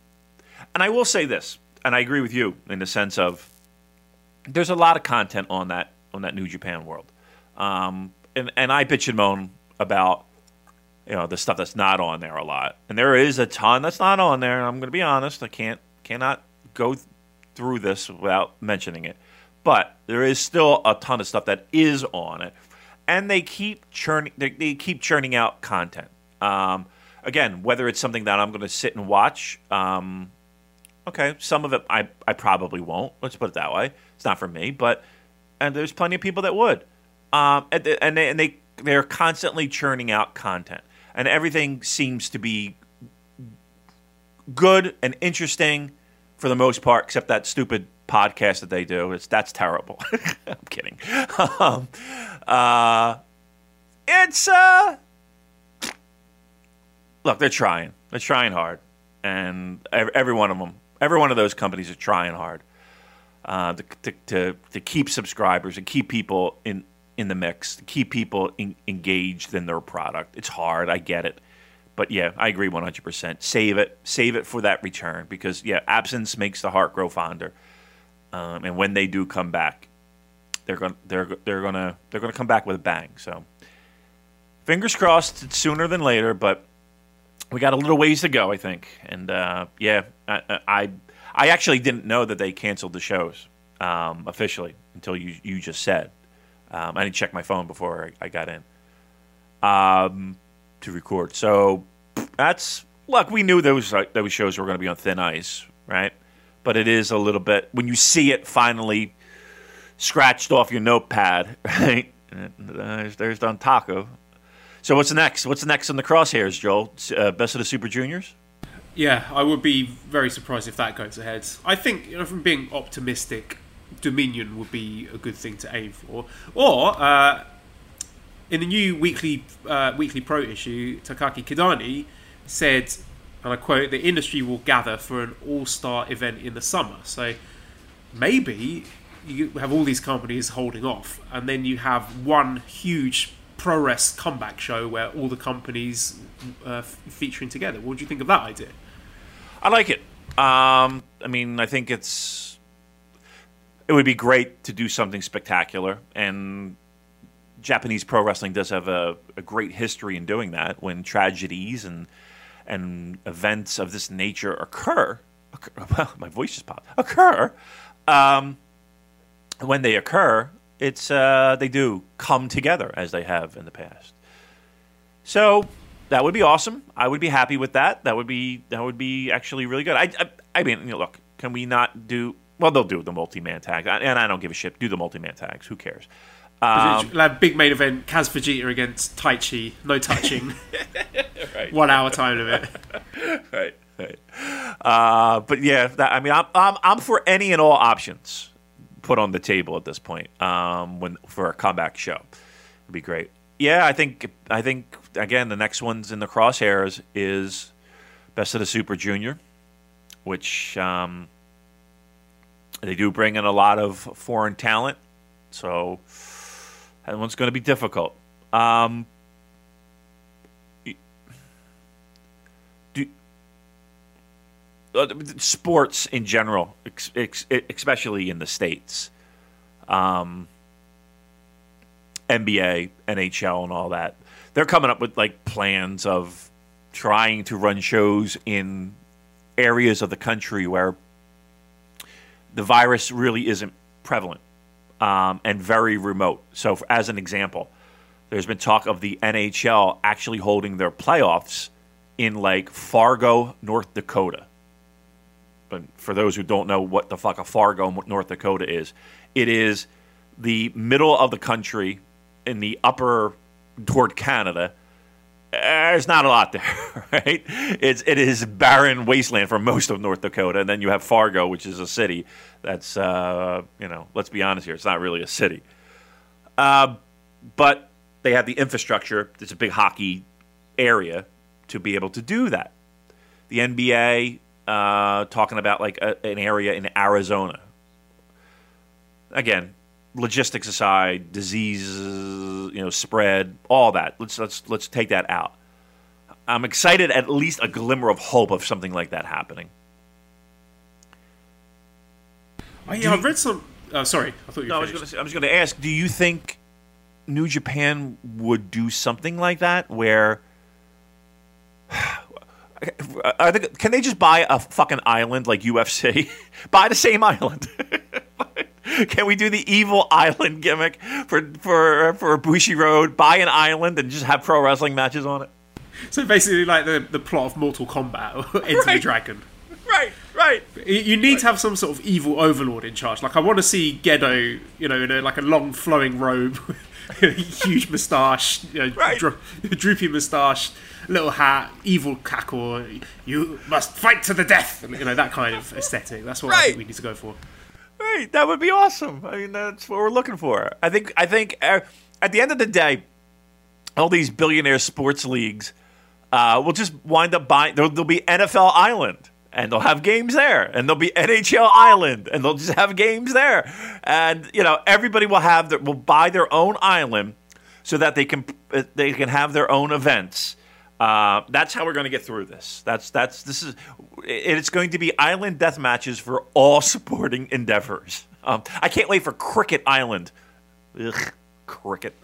and I will say this and I agree with you in the sense of there's a lot of content on that on that New Japan world, um, and and I bitch and moan about you know the stuff that's not on there a lot, and there is a ton that's not on there. I'm going to be honest, I can't cannot go th- through this without mentioning it, but there is still a ton of stuff that is on it, and they keep churning they, they keep churning out content. Um, again, whether it's something that I'm going to sit and watch. Um, Okay, some of it I, I probably won't. Let's put it that way. It's not for me, but and there's plenty of people that would. Um, and, they and they they're constantly churning out content, and everything seems to be good and interesting for the most part, except that stupid podcast that they do. It's that's terrible. I'm kidding. Um, uh, it's uh, look, they're trying. They're trying hard, and every, every one of them Every one of those companies is trying hard. uh, to, to, to to keep subscribers and keep people in in the mix, to keep people in, engaged in their product. It's hard, I get it, but yeah, I agree 100%. Save it, save it for that return because yeah, absence makes the heart grow fonder, um, and when they do come back, they're going they're they're gonna they're gonna come back with a bang. So fingers crossed, it's sooner than later, but we got a little ways to go, I think. And uh, yeah, I, I, I actually didn't know that they canceled the shows um, officially until you you just said. Um, I didn't check my phone before I, got in um, to record. So that's look. We knew those uh, those shows were going to be on thin ice, right? But it is a little bit when you see it finally scratched off your notepad, right? There's, there's Dontaku. So what's next? What's next in the crosshairs, Joel? Uh, Best of the Super Juniors?
Yeah, I would be very surprised if that goes ahead. I think, you know, from being optimistic, Dominion would be a good thing to aim for. Or uh, in the new weekly uh, weekly pro issue, Takaaki Kidani said, and I quote, "The industry will gather for an all-star event in the summer." So maybe you have all these companies holding off, and then you have one huge pro res comeback show where all the companies uh, featuring together. What do you think of that idea?
I like it. Um, I mean, I think it's it would be great to do something spectacular, and Japanese pro wrestling does have a, a great history in doing that. When tragedies and and events of this nature occur, occur well, my voice just popped. Occur. Um, when they occur, it's uh, they do come together as they have in the past. So that would be awesome. I would be happy with that. That would be that would be actually really good. I I, I mean, you know, look, can we not do? Well, they'll do the multi man tag, and I don't give a shit. Do the multi man tags. Who cares?
Um, like big main event: Kaz Fujita against Taichi. No touching.
right.
One hour time limit.
right. Right. Uh, but yeah, that, I mean, I'm, I'm I'm for any and all options put on the table at this point. Um, when for a comeback show, it'd be great. Yeah, I think I think again the next one's in the crosshairs is Best of the Super Junior, which um, they do bring in a lot of foreign talent, so that one's going to be difficult. Um, do, uh, sports in general, ex- ex- especially in the states, um, NBA, NHL, and all that, they're coming up with like plans of trying to run shows in areas of the country where the virus really isn't prevalent um, and very remote. So, for, as an example, there's been talk of the NHL actually holding their playoffs in like Fargo, North Dakota. But for those who don't know what the fuck a Fargo, North Dakota is, it is the middle of the country in the upper toward Canada. There's not a lot there, right? It's it is barren wasteland for most of North Dakota, and then you have Fargo, which is a city. That's uh, you know, let's be honest here, it's not really a city. Uh, but they have the infrastructure. It's a big hockey area to be able to do that. The NBA uh, talking about like a, an area in Arizona. Again, logistics aside, disease, you know, spread, all that. Let's let's let's take that out. I'm excited at least a glimmer of hope of something like that happening.
Oh, yeah, I've read some. Uh, sorry, I thought you.
No, I was going to. I was going to ask. Do you think New Japan would do something like that, where? They, can they just buy a fucking island like UFC? buy the same island. Can we do the evil island gimmick for for for Bushiroad? Buy an island and just have pro wrestling matches on it.
So basically, like the the plot of Mortal Kombat, Enter
Right.
the Dragon.
Right, right.
You- need to have some sort of evil overlord in charge. Like I want to see Gedo, you know, in a, like a long flowing robe, huge moustache, you know,
Right.
dro- droopy moustache, little hat, evil cackle. You must fight to the death. You know that kind of aesthetic. That's what I think we need to go for.
Right, that would be awesome. I mean, that's what we're looking for. I think. I think uh, at the end of the day, all these billionaire sports leagues uh, will just wind up buying. There'll, there'll be NFL Island, and they'll have games there, and there'll be NHL Island, and they'll just have games there, and you know everybody will have their, will buy their own island so that they can they can have their own events. Uh, that's how we're going to get through this. That's that's this is it's going to be island death matches for all sporting endeavors. Um, I can't wait for Cricket Island. Ugh, cricket.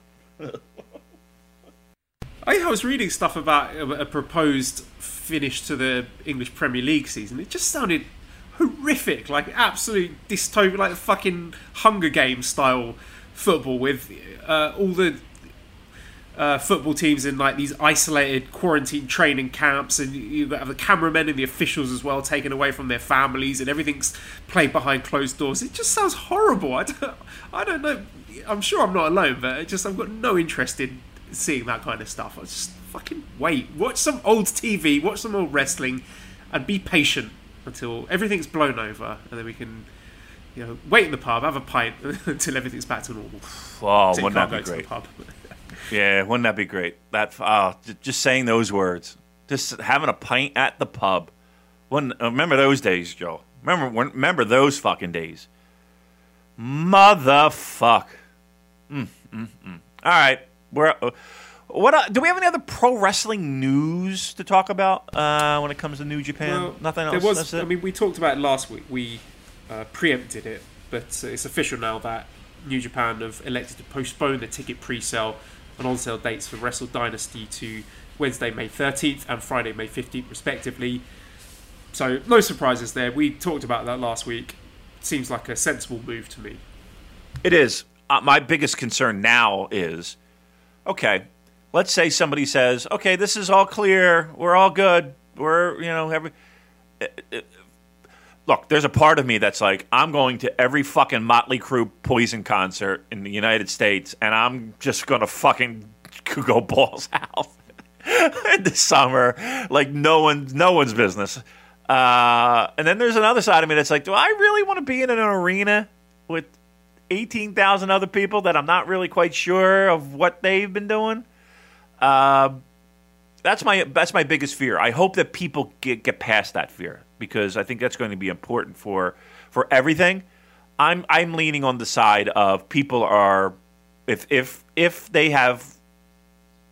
I, was reading stuff about a, proposed finish to the English Premier League season. It just sounded horrific, like absolute dystopian, like fucking Hunger Games style football with uh, all the uh, football teams in like these isolated quarantine training camps, and you have the cameramen and the officials as well taken away from their families, and everything's played behind closed doors. It just sounds horrible. I don't, I don't know. I'm sure I'm not alone, but just I've got no interest in seeing that kind of stuff. I just fucking wait, watch some old TV, watch some old wrestling, and be patient until everything's blown over, and then we can. You know, wait in the pub, have a pint until everything's back to normal.
Oh,
So
wouldn't that be
go to the
great? Yeah, wouldn't that be great? That j- just saying those words, just having a pint at the pub. When remember those days, Joe? Remember remember those fucking days? Motherfuck. Mm, mm, mm. All right, we're. Uh, what uh, do we have any other pro wrestling news to talk about uh, when it comes to New Japan?
Well,
Nothing else.
There was. I mean, we talked about it last week. We uh, preempted it, but uh, it's official now that New Japan have elected to postpone the ticket pre-sale and on-sale dates for Wrestle Dynasty to Wednesday, May 13th and Friday, May 15th, respectively. So no surprises there. We talked about that last week. Seems like a sensible move to me.
It is. Uh, my biggest concern now is okay, let's say somebody says, okay, this is all clear. We're all good. We're, you know, every. Look, there's a part of me that's like, I'm going to every fucking Motley Crue Poison concert in the United States, and I'm just gonna fucking go balls out the summer, like no one, no one's business. Uh, and then there's another side of me that's like, do I really want to be in an arena with 18,000 other people that I'm not really quite sure of what they've been doing? Uh, that's my that's my biggest fear. I hope that people get get past that fear because I think that's going to be important for for everything. I'm I'm leaning on the side of people are if if if they have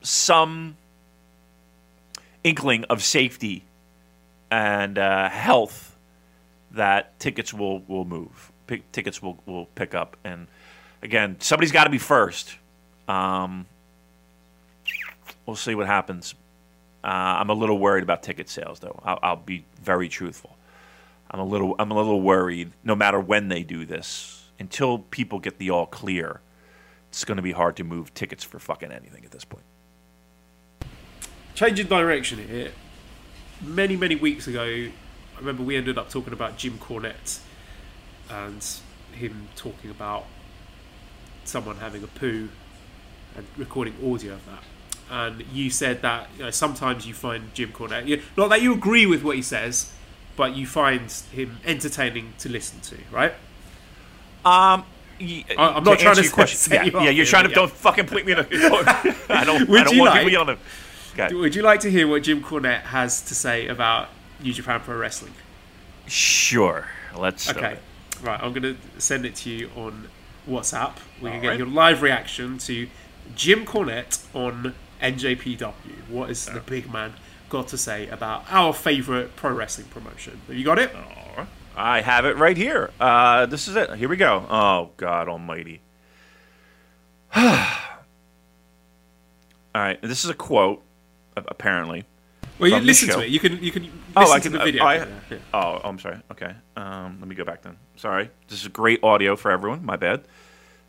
some inkling of safety and uh, health that tickets will will move. Pick, tickets will will pick up, and again, somebody's got to be first. Um, we'll see what happens. Uh, I'm a little worried about ticket sales, though. I'll, I'll be very truthful. I'm a little I'm a little worried. No matter when they do this, until people get the all clear, it's going to be hard to move tickets for fucking anything at this point.
Changing direction here. Many, many weeks ago, I remember we ended up talking about Jim Cornette and him talking about someone having a poo and recording audio of that. And you said that you know, sometimes you find Jim Cornette, you, not that you agree with what he says, but you find him entertaining to listen to, right?
Um,
I- I'm not trying
answer
to
your question. Yeah,
you
yeah, you're trying to
yeah.
don't fucking put me in a. I don't.
Would
I don't
you
want
like-
people yelling. at- Okay.
Would you like to hear what Jim Cornette has to say about New Japan Pro Wrestling?
Sure. Let's.
Okay. Right, I'm going to send it to you on WhatsApp. We can get
right.
your live reaction to Jim Cornette on NJPW. What has the big man got to say about our favourite pro wrestling promotion? Have you got it?
I have it right here. Uh, this is it. Here we go. Oh God Almighty. All right. This is a quote. Apparently.
Well, you listen to it. You can you can listen
Oh, I
to the video.
oh, I-
Yeah, yeah.
oh, I'm sorry. Okay. Um, let me go back then. Sorry. This is great audio for everyone. My bad.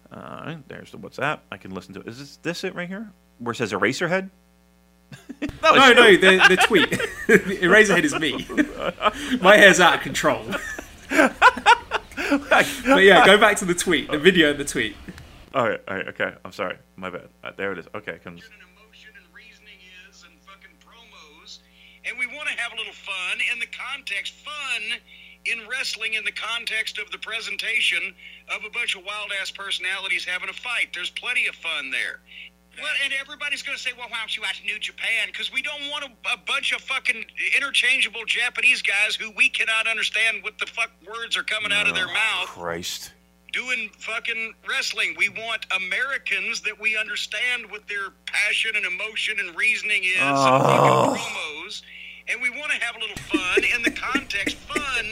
Right. There's the WhatsApp. I can listen to it. Is this, this it right here? Where it says Eraserhead? no,
No, no, the, the tweet. Eraserhead is me. My hair's out of control. but yeah, go back to the tweet, the video and the tweet.
All right. All right. Okay. I'm sorry. My bad. Uh, there it is. Okay. Comes.
and emotion and reasoning is and fucking promos. And we want to have a little fun in the context, fun in wrestling in the context of the presentation of a bunch of wild ass personalities having a fight. There's plenty of fun there. Well, and everybody's going to say, well, why don't you watch New Japan? Because we don't want a, a bunch of fucking interchangeable Japanese guys who we cannot understand what the fuck words are coming out of their mouth
Christ.
doing fucking wrestling. We want Americans that we understand what their passion and emotion and reasoning is and
Oh.
fucking promos. And we want to have a little fun in the context, fun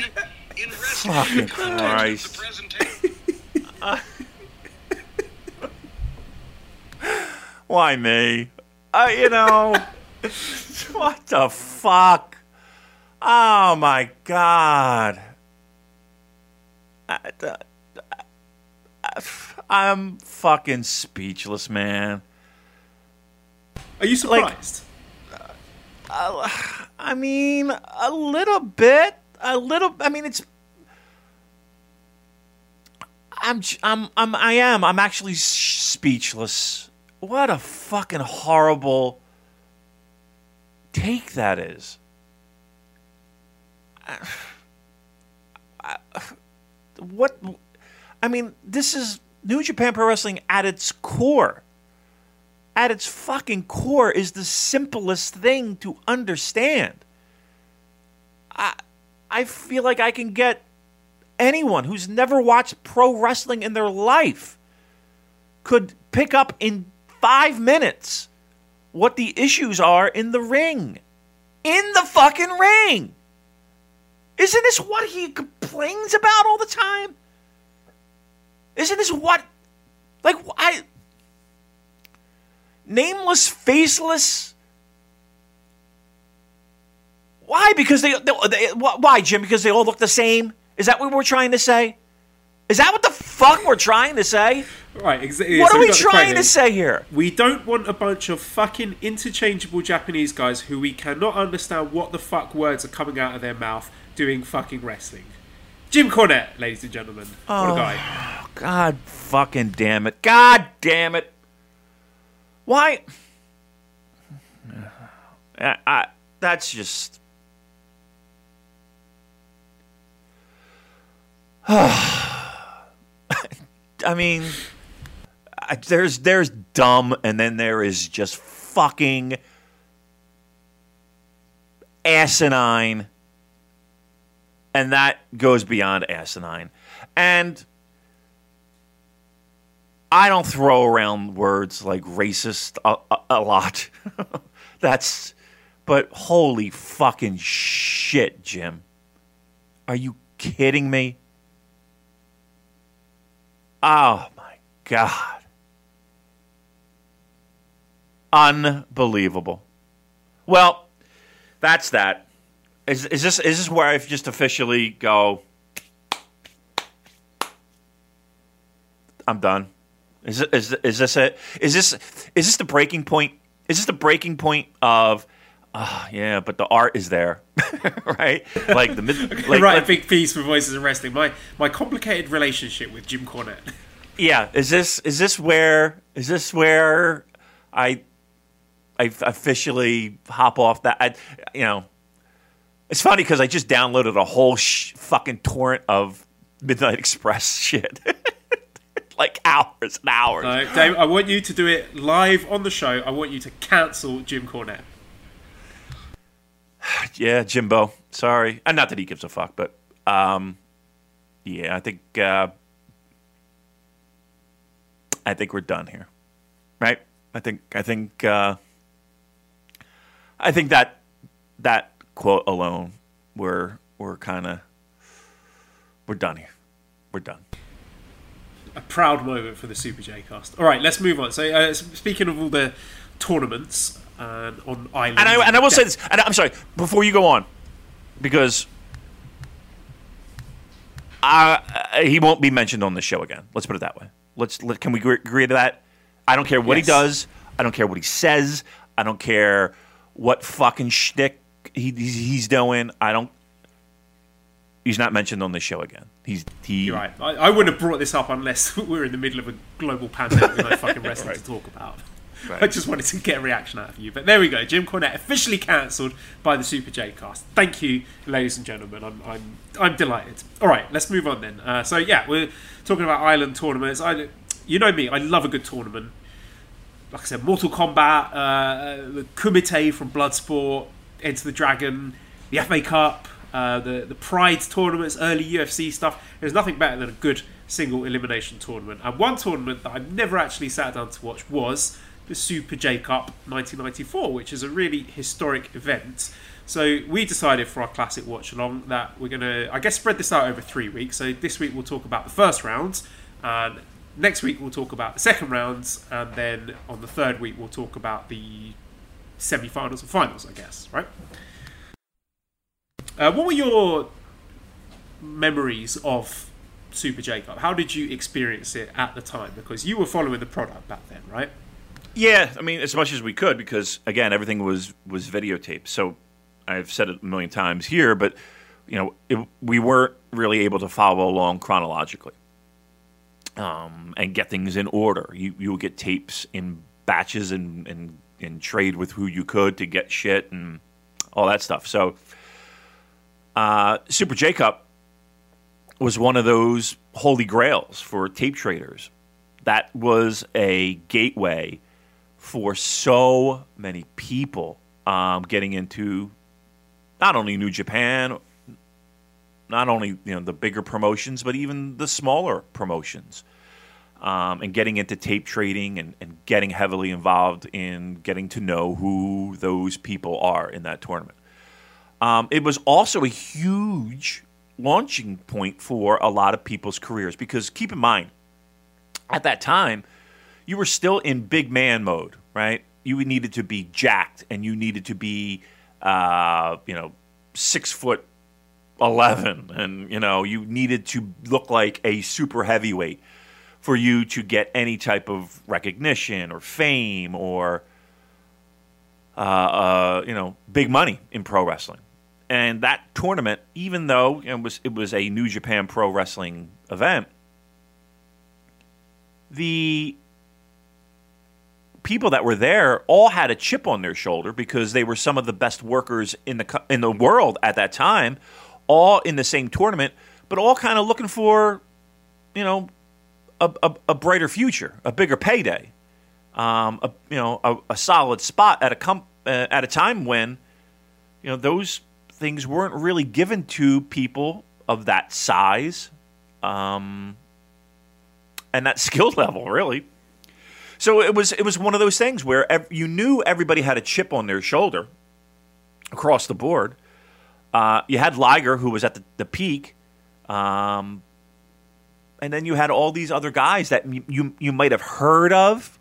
in wrestling in the context of the presentation.
Why me? Uh, you know, what the fuck? Oh my god. I, uh, I'm fucking speechless, man.
Are you surprised?
I mean, a little bit, a little. I mean, it's. I'm, I'm, I'm, I am. I'm actually speechless. What a fucking horrible take that is. I- What? I mean, this is New Japan Pro Wrestling at its core at its fucking core is the simplest thing to understand. I I feel like I can get anyone who's never watched pro wrestling in their life could pick up in 5 minutes what the issues are in the ring. In the fucking ring. Isn't this what he complains about all the time? Isn't this what like I nameless, faceless. Why? Because they, they, they- Why, Jim? Because they all look the same. Is that what we're trying to say? Is that what the fuck we're trying to say?
Right, exactly.
What
so
are we trying to say here?
We don't want a bunch of fucking interchangeable Japanese guys who we cannot understand what the fuck words are coming out of their mouth doing fucking wrestling. Jim Cornette, ladies and gentlemen. What
Oh.
a guy.
God fucking damn it! God damn it! Why? I, I, that's just. I mean, I, there's there's dumb, and then there is just fucking asinine, and that goes beyond asinine, and. I don't throw around words like racist a, a, a lot. That's, but holy fucking shit, Jim. Are you kidding me? Oh my God. Unbelievable. Well, that's that. Is, is this is this where I just officially go? I'm done. Is it, is is this it? Is this is this the breaking point? Is this the breaking point of? ah, yeah, but the art is there, right? Like the mid, like,
right,
like-
big piece for Voices of Wrestling. My my complicated relationship with Jim Cornette.
yeah. Is this is this where is this where I I officially hop off that? I, you know, it's funny because I just downloaded a whole sh- fucking torrent of Midnight Express shit, like hours and hours.
No, Dave, I want you to do it live on the show. I want you to cancel Jim Cornette.
Yeah, Jimbo. Sorry, and not that he gives a fuck, but um, yeah, I think uh, I think we're done here, right? I think I think uh, I think that that quote alone, we're we're kind of we're done here. We're done.
A proud moment for the Super J cast. All right, let's move on. So, uh, speaking of all the tournaments uh, on islands,
And I and I will say this. And I'm sorry before you go on, because. Uh, he won't be mentioned on the show again. Let's put it that way. Let's let, can we agree, agree to that? I don't care what
Yes.
he does. I don't care what he says. I don't care what fucking shtick he, he's, he's doing. I don't. He's not mentioned on the show again. He's he.
You're right. I, I wouldn't have brought this up unless we were in the middle of a global pandemic with no fucking wrestling to talk about.
Right.
I just wanted to get a reaction out of you. But there we go. Jim Cornette officially cancelled by the Super J cast. Thank you, ladies and gentlemen. I'm, I'm, I'm delighted. All right, let's move on then. Uh, so, yeah, we're talking about island tournaments. I, you know me, I love a good tournament. Like I said, Mortal Kombat, uh, the Kumite from Bloodsport, Enter the Dragon, the FA Cup, uh, the the Pride tournaments, early UFC stuff. There's nothing better than a good single elimination tournament. And one tournament that I've never actually sat down to watch was the Super J Cup 1994, which is a really historic event. So we decided for our classic watch along that we're to, I guess, spread this out over three weeks. So this week we'll talk about the first round, and next week we'll talk about the second rounds, and then on the third week we'll talk about the semi-finals and finals, I guess, right? Uh, what were your memories of Super J Cup? How did you experience it at the time? Because you were following the product back then, right?
Yeah, I mean, as much as we could, because again, everything was was videotaped. So I've said it a million times here, but you know, it, we weren't really able to follow along chronologically um, and get things in order. You you would get tapes in batches and, and and trade with who you could to get shit and all that stuff. So, uh, Super J Cup was one of those holy grails for tape traders. That was a gateway for so many people um, getting into not only New Japan, not only you know the bigger promotions, but even the smaller promotions, um, and getting into tape trading and, and getting heavily involved in getting to know who those people are in that tournament. Um, it was also a huge launching point for a lot of people's careers because keep in mind, at that time, you were still in big man mode, right? You needed to be jacked and you needed to be, uh, you know, six foot 11 and, you know, you needed to look like a super heavyweight for you to get any type of recognition or fame or, uh, uh, you know, big money in pro wrestling. And that tournament, even though it was it was a New Japan Pro Wrestling event, the people that were there all had a chip on their shoulder because they were some of the best workers in the in the world at that time, all in the same tournament, but all kind of looking for, you know, a, a, a brighter future, a bigger payday, um, a, you know, a, a solid spot at a comp, uh, at a time when, you know, those things weren't really given to people of that size, um, and that skill level, really. So it was it was one of those things where ev- you knew everybody had a chip on their shoulder across the board. Uh, you had Liger, who was at the, the peak, um, and then you had all these other guys that you, you, you might have heard of,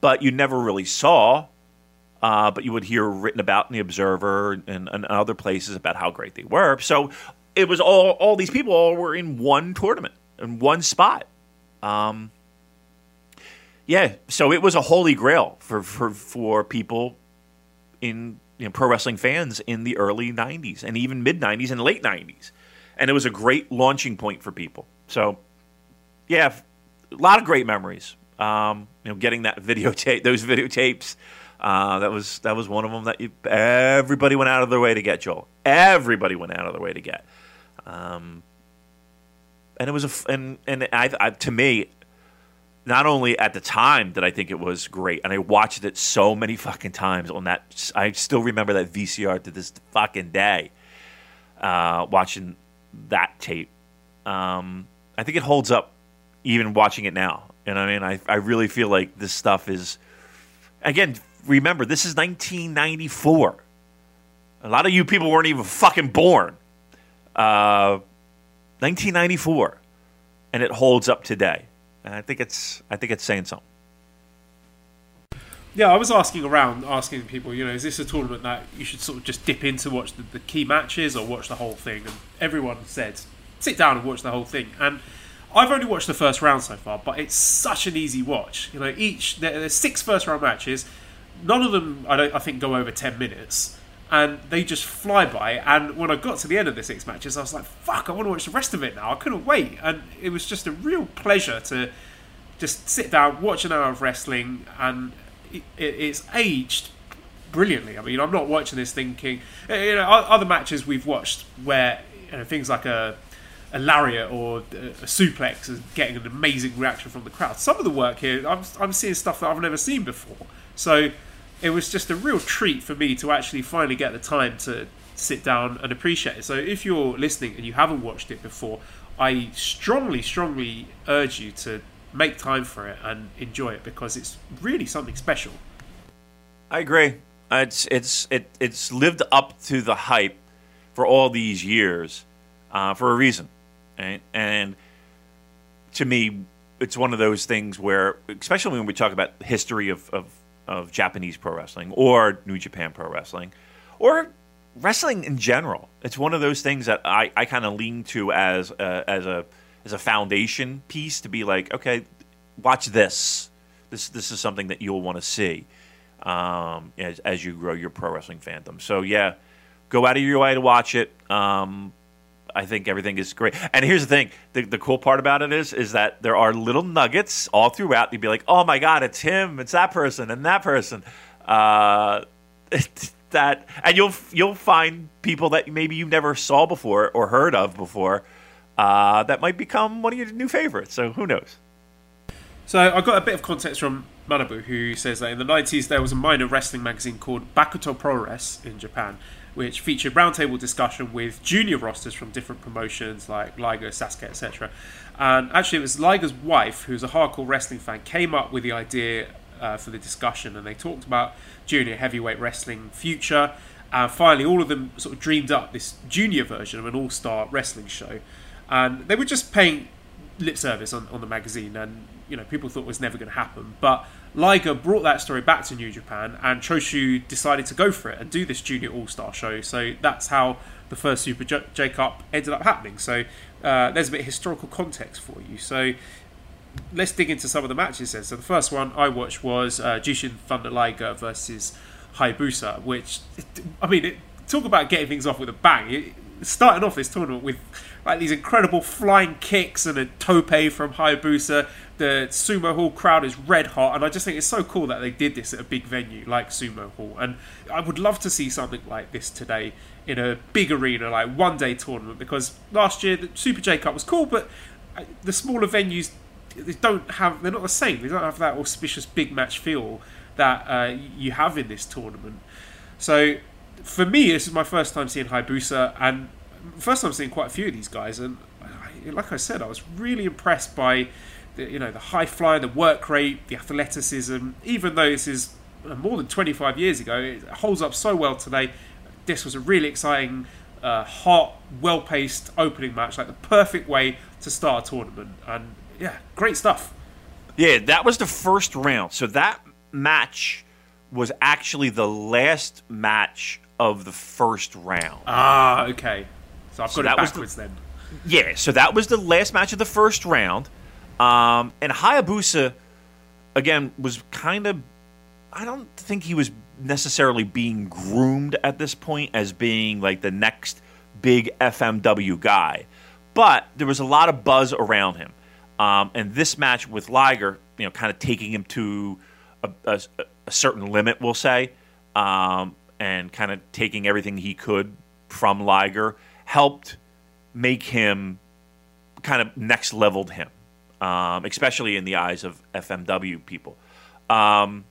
but you never really saw. Uh, but you would hear written about in the Observer and, and other places about how great they were. So it was all all these people all were in one tournament in one spot. Um, yeah, so it was a holy grail for for, for people in you know, pro wrestling fans in the early '90s and even mid '90s and late '90s, and it was a great launching point for people. So, yeah, a lot of great memories. Um, you know, getting that videotape, those videotapes. Uh, that was that was one of them that you, everybody went out of their way to get. Joel, everybody went out of their way to get. Um, and it was a and and I, I, to me, not only at the time that I think it was great, and I watched it so many fucking times on that. I still remember that VCR to this fucking day. Uh, watching that tape, um, I think it holds up even watching it now. And I mean, I I really feel like this stuff is again. Remember, this is 1994. A lot of you people weren't even fucking born. Uh, 1994, and it holds up today. And I think it's I think it's saying something.
Yeah, I was asking around, asking people, you know, is this a tournament that you should sort of just dip in to watch the, the key matches or watch the whole thing? And everyone said, sit down and watch the whole thing. And I've only watched the first round so far, but it's such an easy watch. You know, each there, there's six first round matches. None of them, I don't, I think, go over ten minutes, and they just fly by. And when I got to the end of the six matches, I was like, "Fuck! I want to watch the rest of it now." I couldn't wait, and it was just a real pleasure to just sit down, watch an hour of wrestling, and it, it, it's aged brilliantly. I mean, I'm not watching this thinking, eh, you know, other matches we've watched where you know things like a a lariat or a suplex and getting an amazing reaction from the crowd. Some of the work here, I'm, I'm seeing stuff that I've never seen before. So it was just a real treat for me to actually finally get the time to sit down and appreciate it. So if you're listening and you haven't watched it before, I strongly, strongly urge you to make time for it and enjoy it because it's really something special.
I agree. It's it's it it's lived up to the hype for all these years uh, for a reason, right? and to me, it's one of those things where, especially when we talk about history of, of, of Japanese pro wrestling or New Japan Pro Wrestling, or wrestling in general, it's one of those things that I, I kind of lean to as a, as a as a foundation piece to be like, okay, watch this. This this is something that you'll want to see um, as, as you grow your pro wrestling fandom. So yeah, go out of your way to watch it. Um, I think everything is great. And here's the thing: the, the cool part about it is, is that there are little nuggets all throughout. You'd be like, "Oh my god, it's him! It's that person and that person." Uh, that, and you'll you'll find people that maybe you never saw before or heard of before uh, that might become one of your new favorites. So who knows?
So I got a bit of context from Manabu, who says that in the 90s there was a minor wrestling magazine called Bakuto Pro Progress in Japan, which featured roundtable discussion with junior rosters from different promotions like Liger, Sasuke, etc. And actually, it was Liger's wife, who's a hardcore wrestling fan, came up with the idea uh, for the discussion, and they talked about junior heavyweight wrestling future. And finally, all of them sort of dreamed up this junior version of an all-star wrestling show, and they were just paying lip service on, on the magazine, and you know people thought it was never going to happen. But Liger brought that story back to New Japan, and Choshu decided to go for it and do this Junior All Star show. So that's how the first Super J, J Cup ended up happening. So uh, there's a bit of historical context for you. So let's dig into some of the matches then. So the first one I watched was uh, Jushin Thunder Liger versus Hayabusa, which I mean, it, talk about getting things off with a bang. It, starting off this tournament with like these incredible flying kicks and a tope from Hayabusa. The Sumo Hall crowd is red hot, and I just think it's so cool that they did this at a big venue like Sumo Hall. And I would love to see something like this today in a big arena, like one day tournament. Because last year the Super J Cup was cool, but uh, the smaller venues they don't have they're not the same. They don't have that auspicious big match feel that uh, you have in this tournament. So for me, this is my first time seeing Hayabusa, and first time seeing quite a few of these guys, and I, like I said, I was really impressed by the, you know the high fly, the work rate, the athleticism. Even though this is more than 25 years ago, it holds up so well today. This was a really exciting, uh, hot, well-paced opening match, like the perfect way to start a tournament, and yeah, great stuff.
Yeah, that was the first round. So that match was actually the last match of the first round.
Ah, okay. So I've
So
got
that
it
was
backwards then.
Yeah, so that was the last match of the first round. Um, and Hayabusa, again, was kind of. I don't think he was necessarily being groomed at this point as being like the next big FMW guy. But there was a lot of buzz around him. Um, and this match with Liger, you know, kind of taking him to a, a, a certain limit, we'll say, um, and kind of taking everything he could from Liger, helped make him kind of next leveled him, um, especially in the eyes of FMW people. Um,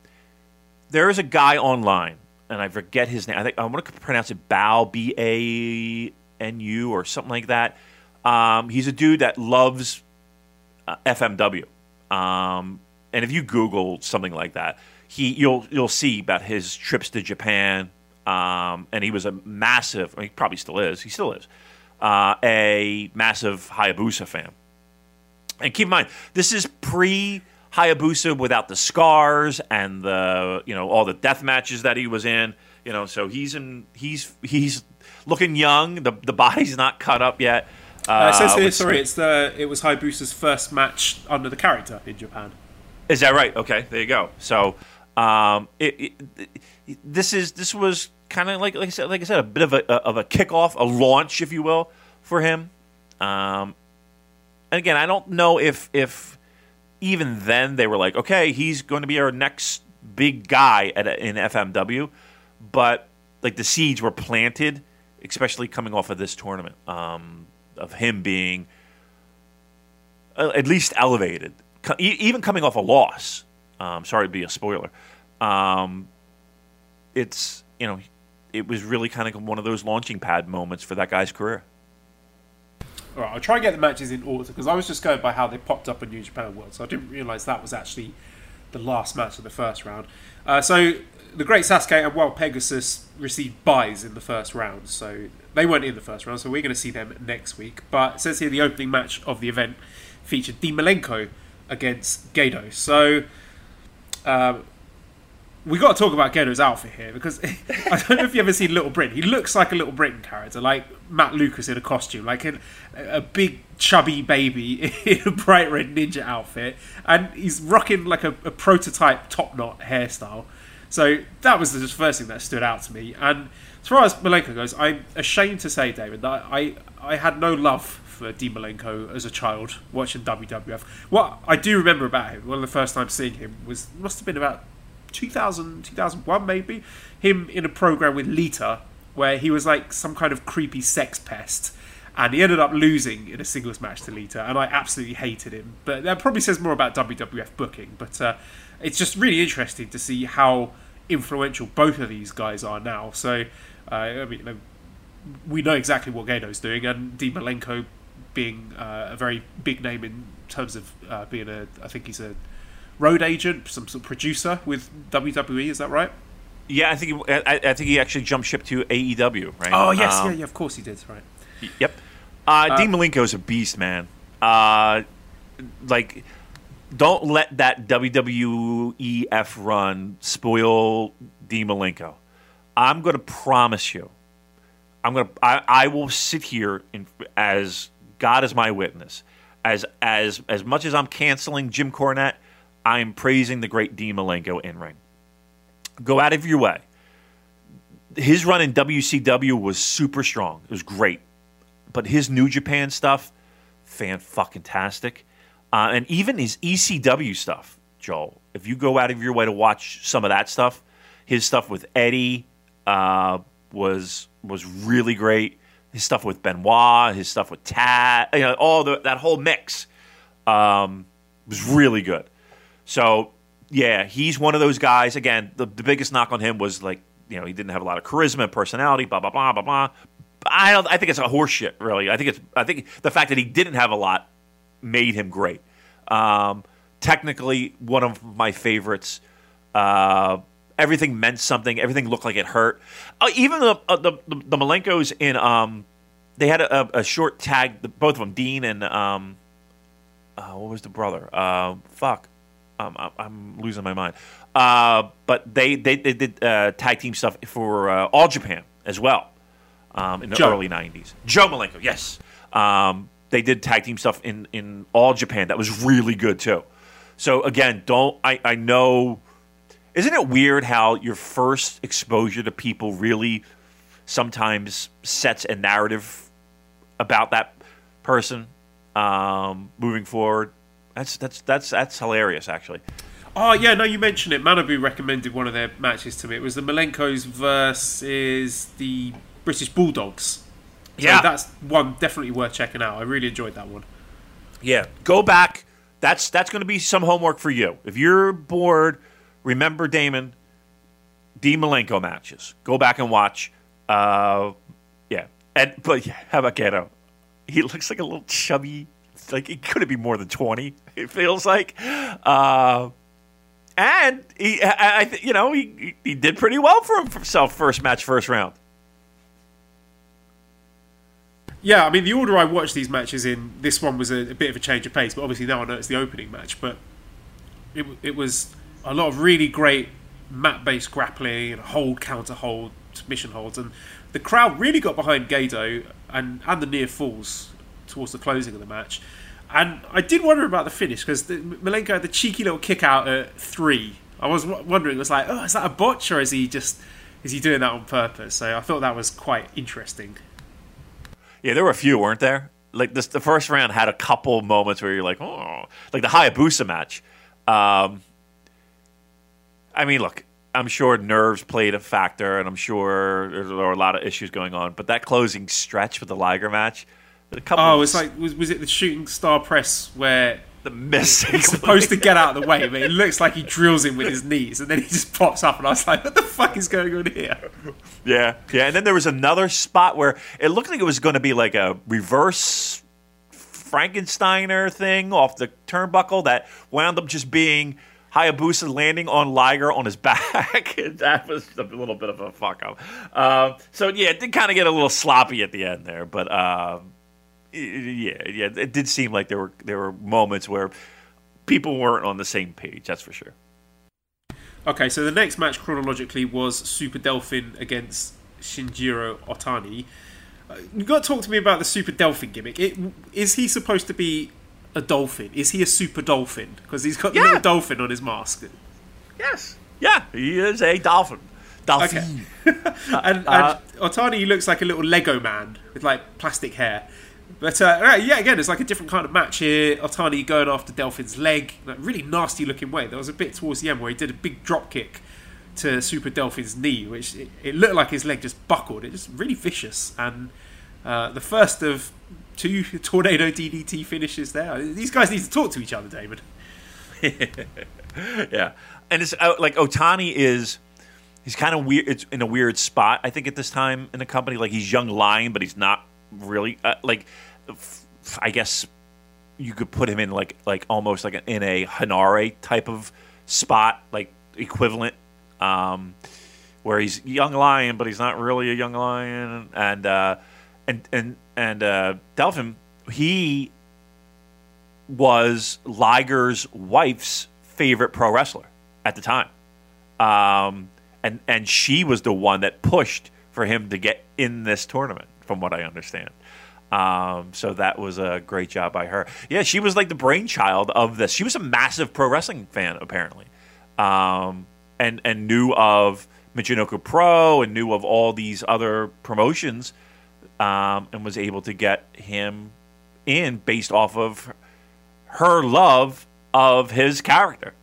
there is a guy online, and I forget his name. I think I want to pronounce it Bao B A N U or something like that. Um, he's a dude that loves uh, FMW, um, and if you Google something like that, he you'll you'll see about his trips to Japan. Um, and he was a massive. I mean, he probably still is. He still is uh, a massive Hayabusa fan. And keep in mind, this is pre Hayabusa without the scars and the you know all the death matches that he was in. You know, so he's in he's he's looking young. The the body's not cut up yet.
Uh, it says here,
with-
sorry, it's the it was Hayabusa's first match under the character in Japan.
Is that right? Okay, there you go. So, um, it, it, it- this is this was kind of like like I said, like I said, a bit of a of a kickoff, a launch, if you will, for him. Um, and again, I don't know if if even then they were like, okay, he's going to be our next big guy at in FMW, but like the seeds were planted, especially coming off of this tournament, um, of him being uh, at least elevated, even coming off a loss. Um, sorry to be a spoiler. Um, it's you know, it was really kind of one of those launching pad moments for that guy's career.
All right, I'll try and get the matches in order because I was just going by how they popped up on New Japan World, so I didn't realise that was actually the last match of the first round. Uh, so the Great Sasuke and Wild Pegasus received buys in the first round, so they weren't in the first round, so we're going to see them next week. But says here the opening match of the event featured Dean Malenko against Gedo. So um, we got to talk about Gedo's outfit here because I don't know if you ever seen Little Britain. He looks like a Little Britain character, like Matt Lucas in a costume, like a, a big chubby baby in a bright red ninja outfit, and he's rocking like a, a prototype top knot hairstyle. So that was the first thing that stood out to me. And as far as Malenko goes, I'm ashamed to say, David, that I I had no love for Dean Malenko as a child watching WWF. What I do remember about him, one of the first times seeing him was must have been about 2000, 2001 maybe, him in a program with Lita where he was like some kind of creepy sex pest. And he ended up losing in a singles match to Lita, and I absolutely hated him. But that probably says more about WWF booking. But uh, it's just really interesting to see how influential both of these guys are now. So, uh, I mean, we know exactly what Gedo's doing, and Dean Malenko being uh, a very big name in terms of uh, being a, I think he's a road agent, some sort of producer with WWE. Is that right?
Yeah, I think he, I, I think he actually jumped ship to AEW, right?
Oh yes,
Um,
yeah, yeah. Of course he did. Right.
Yep. Uh, Dean Malenko is a beast, man. Uh, like, don't let that WWEF run spoil Dean Malenko. I'm going to promise you. I'm going to. I, I will sit here in, as God is my witness. As as as much as I'm canceling Jim Cornette, I am praising the great Dean Malenko in ring. Go out of your way. His run in WCW was super strong. It was great but his New Japan stuff, fan fucking tastic, uh, and even his ECW stuff, Joel. If you go out of your way to watch some of that stuff, his stuff with Eddie uh, was was really great. His stuff with Benoit, his stuff with Tad, you know, all the, that whole mix um, was really good. So yeah, he's one of those guys. Again, the, the biggest knock on him was like you know he didn't have a lot of charisma, personality, blah blah blah blah blah. I don't. I think it's a horseshit. Really, I think it's. I think the fact that he didn't have a lot made him great. Um, technically, one of my favorites. Uh, everything meant something. Everything looked like it hurt. Uh, even the, uh, the the the Malenkos in um, they had a, a short tag. Both of them, Dean and um, uh, what was the brother? Uh, fuck. Um, I'm losing my mind. Uh, but they they, they did uh, tag team stuff for uh, All Japan as well um, in the
Joe.
early '90s. Joe Malenko, yes. Um, they did tag team stuff in in All Japan that was really good too. So again, don't I, I know? Isn't it weird how your first exposure to people really sometimes sets a narrative about that person um, moving forward? That's that's that's that's hilarious, actually.
Oh yeah, no, you mentioned it. Manabu recommended one of their matches to me. It was the Malenkos versus the British Bulldogs. So
Yeah.
that's one definitely worth checking out. I really enjoyed that one.
Yeah, go back. That's that's going to be some homework for you. If you're bored, remember Damon, Dean Malenko matches. Go back and watch. Uh, yeah, and but yeah, how about Gedo? He looks like a little chubby. Like it couldn't be more than twenty. It feels like. Uh, and he, I, I, you know, he he did pretty well for himself. First match, first round.
Yeah, I mean the order I watched these matches in, this one was a, a bit of a change of pace, but obviously now I know it's the opening match. But it, it was a lot of really great mat-based grappling and hold, counter hold, submission holds, and the crowd really got behind Gedo and and the near falls towards the closing of the match. And I did wonder about the finish because Malenko had the cheeky little kick out at three. I was w- wondering, it was like, oh, is that a botch or is he just is he doing that on purpose? So I thought that was quite interesting.
Yeah, there were a few, weren't there? Like this, the first round had a couple moments where you're like, oh, like the Hayabusa match. Um, I mean, look, I'm sure nerves played a factor, and I'm sure there were a lot of issues going on. But that closing stretch with the Liger match,
Oh,
of
it's like was, was it the shooting star press where
the miss.
he's supposed to get out of the way, but it looks like he drills him with his knees, and then he just pops up, and I was like, "What the fuck is going on here?"
Yeah, yeah. And then there was another spot where it looked like it was going to be like a reverse Frankensteiner thing off the turnbuckle that wound up just being Hayabusa landing on Liger on his back. that was a little bit of a fuck up. Um, so yeah, it did kind of get a little sloppy at the end there, but um, yeah, yeah, it did seem like there were there were moments where people weren't on the same page. That's for sure.
Okay, so the next match chronologically was Super Delphin against Shinjiro Otani. Uh, you got to talk to me about the Super Delphin gimmick. It, is he supposed to be a dolphin? Is he a super dolphin? Because he's got the
Yeah.
little dolphin on his mask.
Yes. Yeah, he is a dolphin. Dolphin.
Okay. and,
Uh,
and Otani looks like a little Lego man with like plastic hair. But uh, yeah, again, it's like a different kind of match here. Otani going after Delphin's leg, like really nasty looking way. There was a bit towards the end where he did a big drop kick to Super Delphin's knee, which it, it looked like his leg just buckled. It was really vicious. And uh, the first of two tornado DDT finishes there. These guys need to talk to each other, David.
yeah, and it's uh, like Otani is. He's kind of weird. It's in a weird spot, I think, at this time in the company. Like he's young lion, but he's not really uh, like. I guess you could put him in like like almost like in a Hanare type of spot, like equivalent, um, where he's young lion, but he's not really a young lion. And uh, and and and uh, Delphin, he was Liger's wife's favorite pro wrestler at the time. Um, and and she was the one that pushed for him to get in this tournament, from what I understand. Um, so that was a great job by her. Yeah, she was like the brainchild of this. She was a massive pro wrestling fan, apparently, um, and and knew of Michinoku Pro and knew of all these other promotions, um, and was able to get him in based off of her love of his character.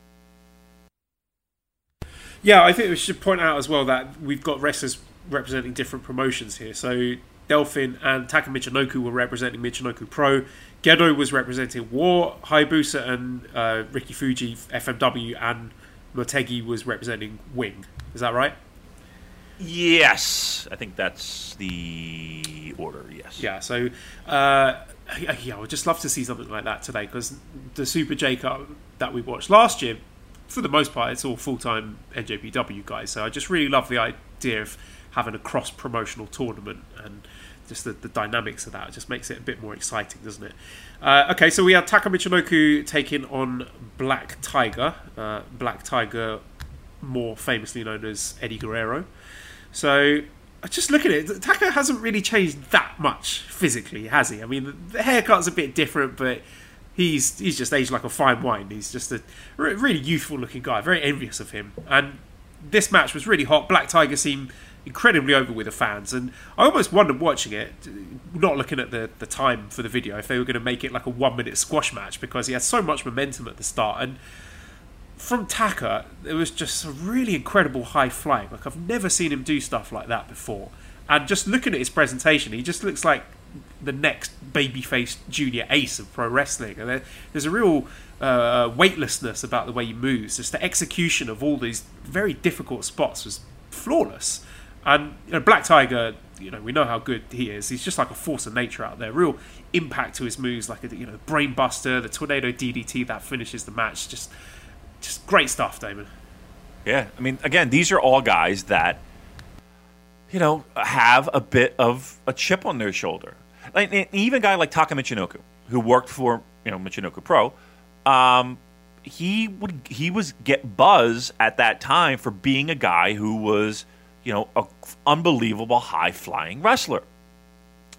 Yeah, I think we should point out as well that we've got wrestlers representing different promotions here. So Delphin and Taka Michinoku were representing Michinoku Pro. Gedo was representing War. Hayabusa and uh, Ricky Fuji FMW, and Motegi was representing Wing. Is that right?
Yes, I think that's the order. Yes.
Yeah. So uh, yeah, I would just love to see something like that today because the Super J Cup that we watched last year, for the most part, it's all full time NJPW guys. So I just really love the idea of having a cross promotional tournament and just the, the dynamics of that. Just makes it a bit more exciting, doesn't it? Uh, okay, so we had Taka Michinoku taking on Black Tiger. Uh, Black Tiger, more famously known as Eddie Guerrero. So just look at it. Taka hasn't really changed that much physically, has he? I mean, the haircut's a bit different, but he's he's just aged like a fine wine. He's just a re- really youthful looking guy. Very envious of him. And this match was really hot. Black Tiger seemed incredibly over with the fans, and I almost wondered watching it, not looking at the the time for the video, if they were going to make it like a one minute squash match because he had so much momentum at the start and from Taka, it was just a really incredible high flying. Like I've never seen him do stuff like that before. And just looking at his presentation, he just looks like the next babyface junior ace of pro wrestling. And there, there's a real uh, weightlessness about the way he moves. Just the execution of all these very difficult spots was flawless. And you know, Black Tiger, you know, we know how good he is. He's just like a force of nature out there. Real impact to his moves, like a you know, brain buster, the tornado DDT that finishes the match. Just just great stuff, Damon.
Yeah, I mean, again, these are all guys that you know have a bit of a chip on their shoulder. Like even a guy like Taka Michinoku, who worked for you know Michinoku Pro, um, he would he was get buzz at that time for being a guy who was you know a unbelievable high flying wrestler.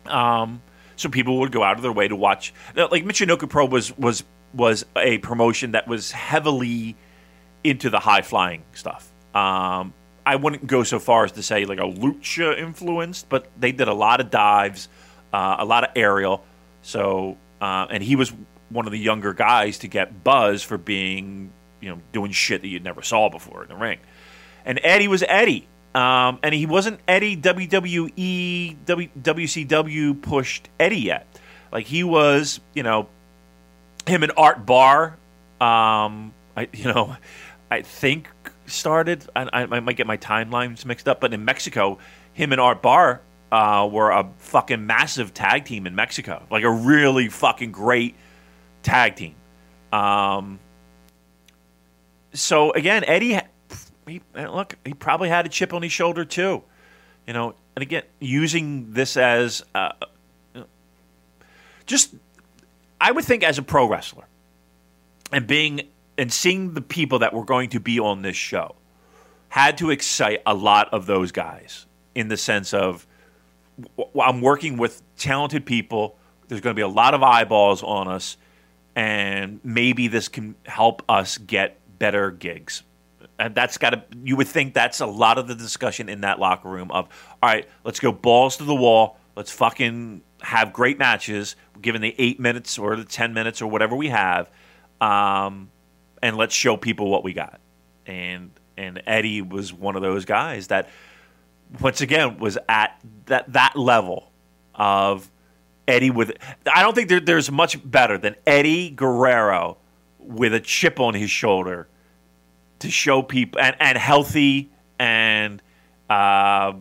Um, so people would go out of their way to watch. Like Michinoku Pro was was was a promotion that was heavily into the high flying stuff. Um, I wouldn't go so far as to say like a lucha influenced, but they did a lot of dives, uh, a lot of aerial. So uh, and he was one of the younger guys to get buzz for being you know doing shit that you never saw before in the ring. And Eddie was Eddie. Um, and he wasn't Eddie WWE, w, WCW pushed Eddie yet. Like he was, you know, him and Art Barr. Um, I you know, I think started. I, I might get my timelines mixed up, but in Mexico, him and Art Barr uh, were a fucking massive tag team in Mexico, like a really fucking great tag team. Um, so again, Eddie, he, look, he probably had a chip on his shoulder too, you know. And again, using this as uh, just, I would think as a pro wrestler, and being and seeing the people that were going to be on this show had to excite a lot of those guys in the sense of I'm working with talented people. There's going to be a lot of eyeballs on us, and maybe this can help us get better gigs. And that's got to, you would think that's a lot of the discussion in that locker room of, all right, let's go balls to the wall. Let's fucking have great matches, given the eight minutes or the 10 minutes or whatever we have. Um, and let's show people what we got. And, and Eddie was one of those guys that, once again, was at that, that level of Eddie with. I don't think there, there's much better than Eddie Guerrero with a chip on his shoulder to show people and, and healthy and uh,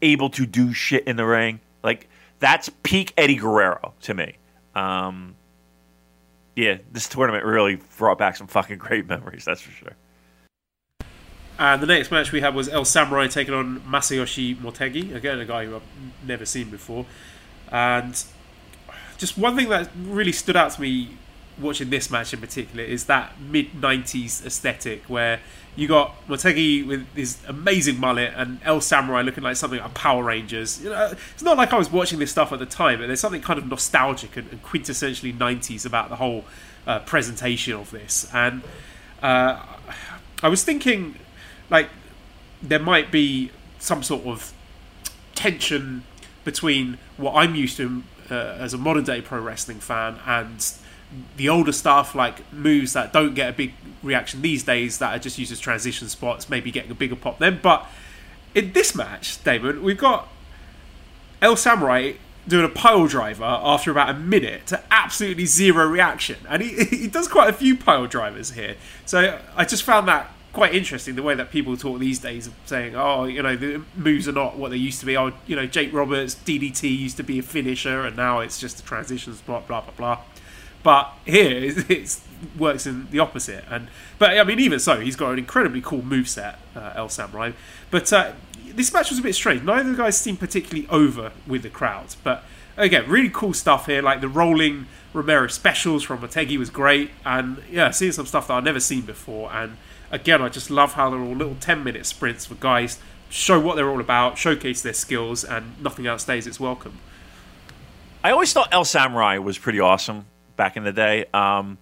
able to do shit in the ring. Like that's peak Eddie Guerrero to me. Um, yeah, this tournament really brought back some fucking great memories. That's for sure.
And the next match we had was El Samurai taking on Masayoshi Motegi, again a guy who I've never seen before. And just one thing that really stood out to me watching this match in particular is that mid '90s aesthetic where you got Motegi with his amazing mullet and El Samurai looking like something like Power Rangers. You know, it's not like I was watching this stuff at the time, but there's something kind of nostalgic and, and quintessentially '90s about the whole uh, presentation of this. And uh, I was thinking, like, there might be some sort of tension between what I'm used to uh, as a modern day pro wrestling fan and the older stuff like moves that don't get a big reaction these days that are just used as transition spots, maybe getting a bigger pop then. But in this match, Damon, we've got El Samurai doing a pile driver after about a minute to absolutely zero reaction. And he, he does quite a few pile drivers here. So I just found that quite interesting the way that people talk these days of saying, oh, you know, the moves are not what they used to be. Oh, you know, Jake Roberts, DDT used to be a finisher and now it's just a transition spot, blah, blah, blah. But here it works in the opposite. And but I mean, even so, he's got an incredibly cool move set, uh, El Samurai. But uh, this match was a bit strange. Neither of the guys seemed particularly over with the crowd. But again, really cool stuff here. Like the rolling Romero specials from Motegi was great, and yeah, seeing some stuff that I've never seen before. And again, I just love how they're all little ten minute sprints for guys show what they're all about, showcase their skills, and nothing else stays its welcome.
I always thought El Samurai was pretty awesome back in the day. Um,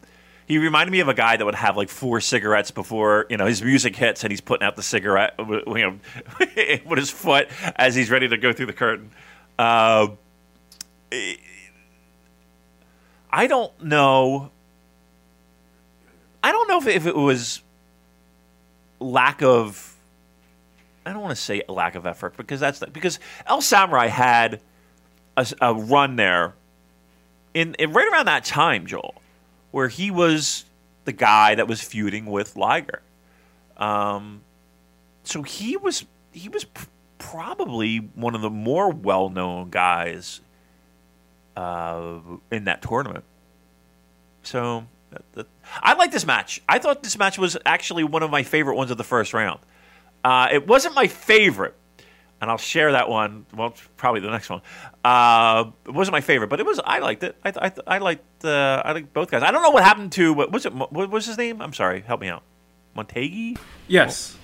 he reminded me of a guy that would have like four cigarettes before you know his music hits, and he's putting out the cigarette, you know, with his foot as he's ready to go through the curtain. Uh, I don't know. I don't know if, if it was lack of. I don't want to say lack of effort because that's because El Samurai had a, a run there in, in right around that time, Joel, where he was the guy that was feuding with Liger. Um, so he was he was pr- probably one of the more well known guys uh, in that tournament. So I like this match. I thought this match was actually one of my favorite ones of the first round. Uh, it wasn't my favorite and I'll share that one. Well, probably the next one. Uh, it wasn't my favorite, but it was. I liked it. I I, I liked uh, I liked both guys. I don't know what happened to what was it? What was his name? I'm sorry. Help me out. Motegi.
Yes.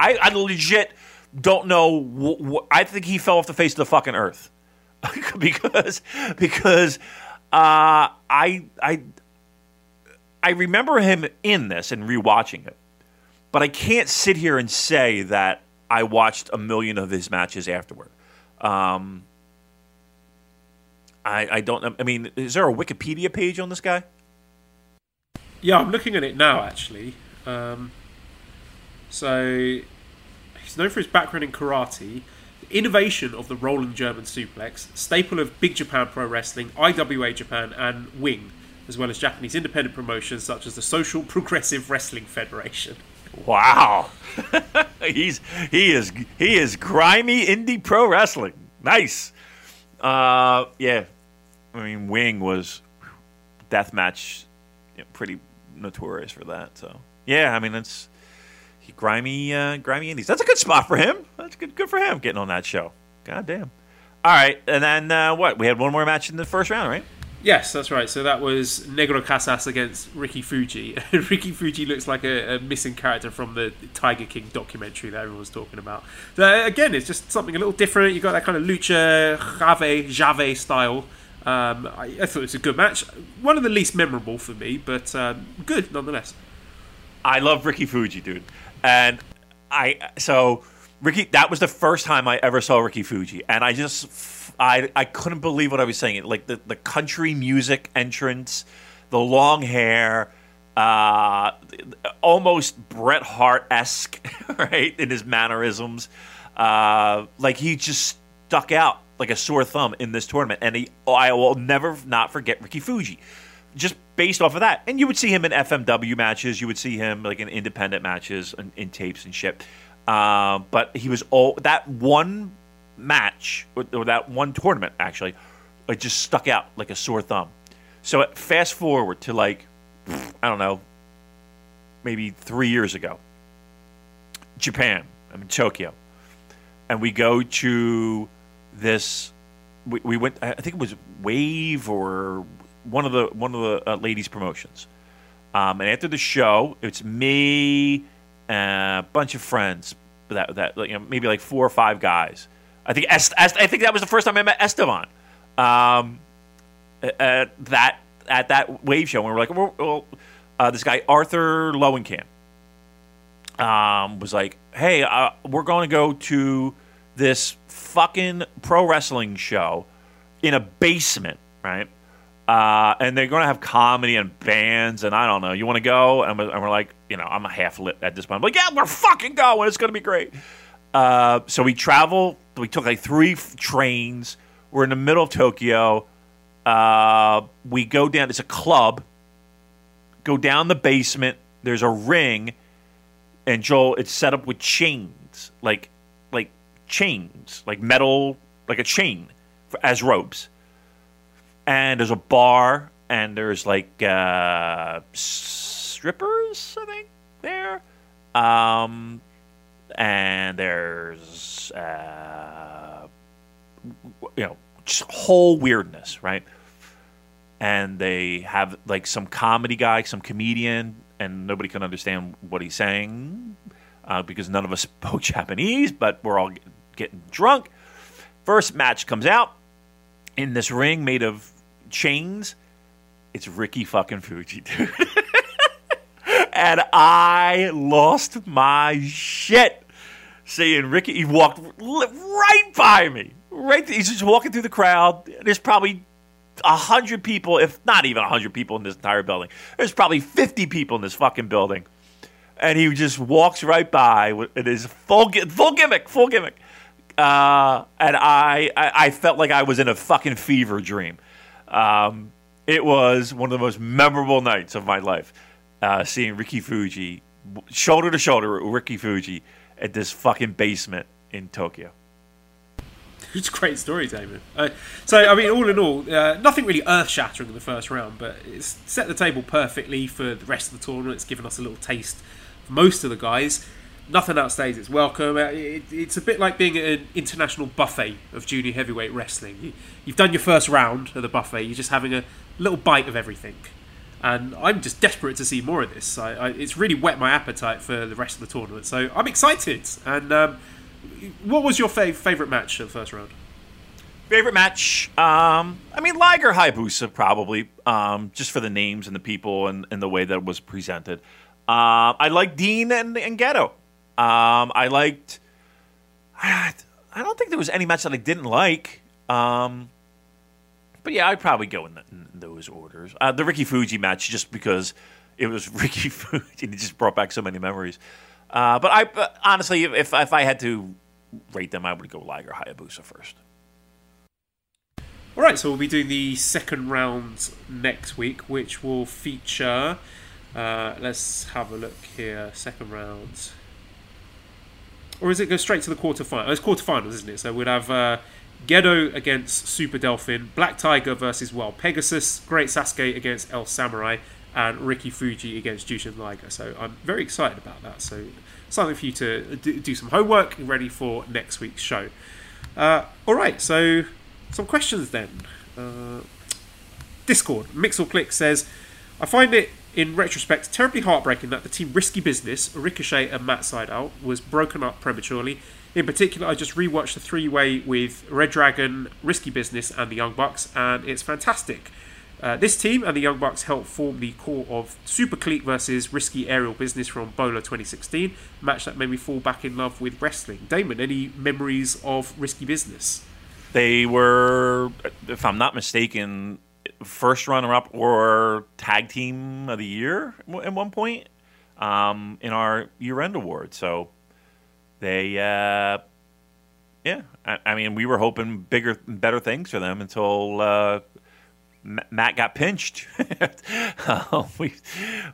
I I legit don't know. Wh- wh- I think he fell off the face of the fucking earth because because uh, I I I remember him in this and rewatching it, but I can't sit here and say that I watched a million of his matches afterward. Um, I, I don't. I mean, is there a Wikipedia page on this guy?
Yeah, I'm looking at it now. Actually, um, so he's known for his background in karate. innovation of the rolling German suplex, staple of Big Japan Pro Wrestling, IWA Japan, and Wing, as well as Japanese independent promotions such as the Social Progressive Wrestling Federation.
Wow, he's he is he is grimy indie pro wrestling. Nice. Uh, yeah, I mean, Wing was death match, you know, pretty notorious for that. So yeah, I mean he, grimy uh, grimy indies. That's a good spot for him. That's good good for him getting on that show. God damn. All right, and then uh, what? We had one more match in the first round, right?
Yes, that's right. So that was Negro Casas against Ricky Fuji. Ricky Fuji looks like a, a, missing character from the Tiger King documentary that everyone was talking about. So again, it's just something a little different. You've got that kind of lucha, jave, jave style. Um, I, I, thought it was a good match. One of the least memorable for me, but um, good nonetheless.
I love Ricky Fuji, dude, and I so Ricky. That was the first time I ever saw Ricky Fuji, and I just I I couldn't believe what I was saying. Like the the country music entrance, the long hair, uh, almost Bret Hart esque, right, in his mannerisms. Uh, like he just stuck out like a sore thumb in this tournament, and he, I will never not forget Ricky Fuji. Just based off of that, and you would see him in FMW matches, you would see him like in independent matches and in tapes and shit. Uh, but he was all that one match or that one tournament actually, it just stuck out like a sore thumb. So fast forward to like I don't know, maybe three years ago, Japan. I'm in Tokyo, and we go to this. We, we went. I think it was Wave or one of the one of the uh, ladies promotions. Um, and after the show, it's me, a bunch of friends that that you know maybe like four or five guys I think Est- Est- I think that was the first time I met Esteban. Um, at that at that wave show, and we were like, well, uh, this guy Arthur Lowenkamp um, was like, "Hey, uh, we're going to go to this fucking pro wrestling show in a basement, right? Uh, and they're going to have comedy and bands, and I don't know. You want to go?" And we're, and we're, like, you know, I'm a half lit at this point. I'm like, "Yeah, we're fucking going. It's going to be great." Uh, so we travel we took like three f- trains. We're in the middle of Tokyo. Uh, we go down. It's a club. Go down the basement. There's a ring, and Joel, it's set up with chains, like like chains, like metal, like a chain for, as ropes. And there's a bar, and there's like uh, strippers, I think there. Um, and there's uh, you know just whole weirdness, right? And they have like some comedy guy, some comedian, and nobody can understand what he's saying uh, because none of us spoke Japanese, but we're all getting drunk. First match comes out in this ring made of chains. It's Ricky fucking Fuji, dude. and I lost my shit seeing Ricky. He walked right by me. Right, he's just walking through the crowd. There's probably a hundred people, if not even a hundred people in this entire building. There's probably fifty people in this fucking building, and he just walks right by with his full full gimmick, full gimmick. Uh, and I, I, I felt like I was in a fucking fever dream. Um, it was one of the most memorable nights of my life, uh, seeing Ricky Fuji shoulder to shoulder with Ricky Fuji at this fucking basement in Tokyo.
It's great story, Damon. Uh, so, I mean, all in all, uh, nothing really earth shattering in the first round, but it's set the table perfectly for the rest of the tournament. It's given us a little taste for most of the guys. Nothing outstays its welcome. Uh, it, it's a bit like being at an international buffet of junior heavyweight wrestling. You, you've done your first round of the buffet, you're just having a little bite of everything and I'm just desperate to see more of this. I, I, it's really whet my appetite for the rest of the tournament, so I'm excited. And um, what was your fav- favorite match of the first round?
Favorite match? Um, I mean, Liger Hayabusa probably, um, just for the names and the people and, and the way that it was presented. Uh, I like Dean and, and Gedo. Um, I liked. I don't think there was any match that I didn't like. Um, but yeah, I'd probably go in, the, in those orders. Uh, the Ricky Fuji match, just because it was Ricky Fuji, and it just brought back so many memories. Uh, but I honestly, if if I had to rate them, I would go Liger Hayabusa first.
All right, so we'll be doing the second round next week, which will feature. Uh, let's have a look here. Second round. Or is it go straight to the quarterfinals? It's quarterfinals, isn't it? So we'd have uh, Gedo against Super Delphin, Black Tiger versus Wild Pegasus, Great Sasuke against El Samurai, and Ricky Fuji against Jushin Liger. So I'm very excited about that. So something for you to do, do some homework and ready for next week's show. Uh, all right, so some questions then. Uh, Discord, Mixel Click says, I find it in retrospect terribly heartbreaking that the team Risky Business, Ricochet and Matt Sydal, was broken up prematurely. In particular, I just rewatched the three way with Red Dragon, Risky Business, and the Young Bucks, and it's fantastic. Uh, this team and the Young Bucks helped form the core of Super Clique versus Risky Aerial Business from Bola 2016, match that made me fall back in love with wrestling. Damon, any memories of Risky Business?
They were, if I'm not mistaken, first runner-up or tag team of the year at one point um, in our year-end award. So they, uh, yeah, I, I, mean, we were hoping bigger, better things for them until uh, Matt got pinched. uh, we,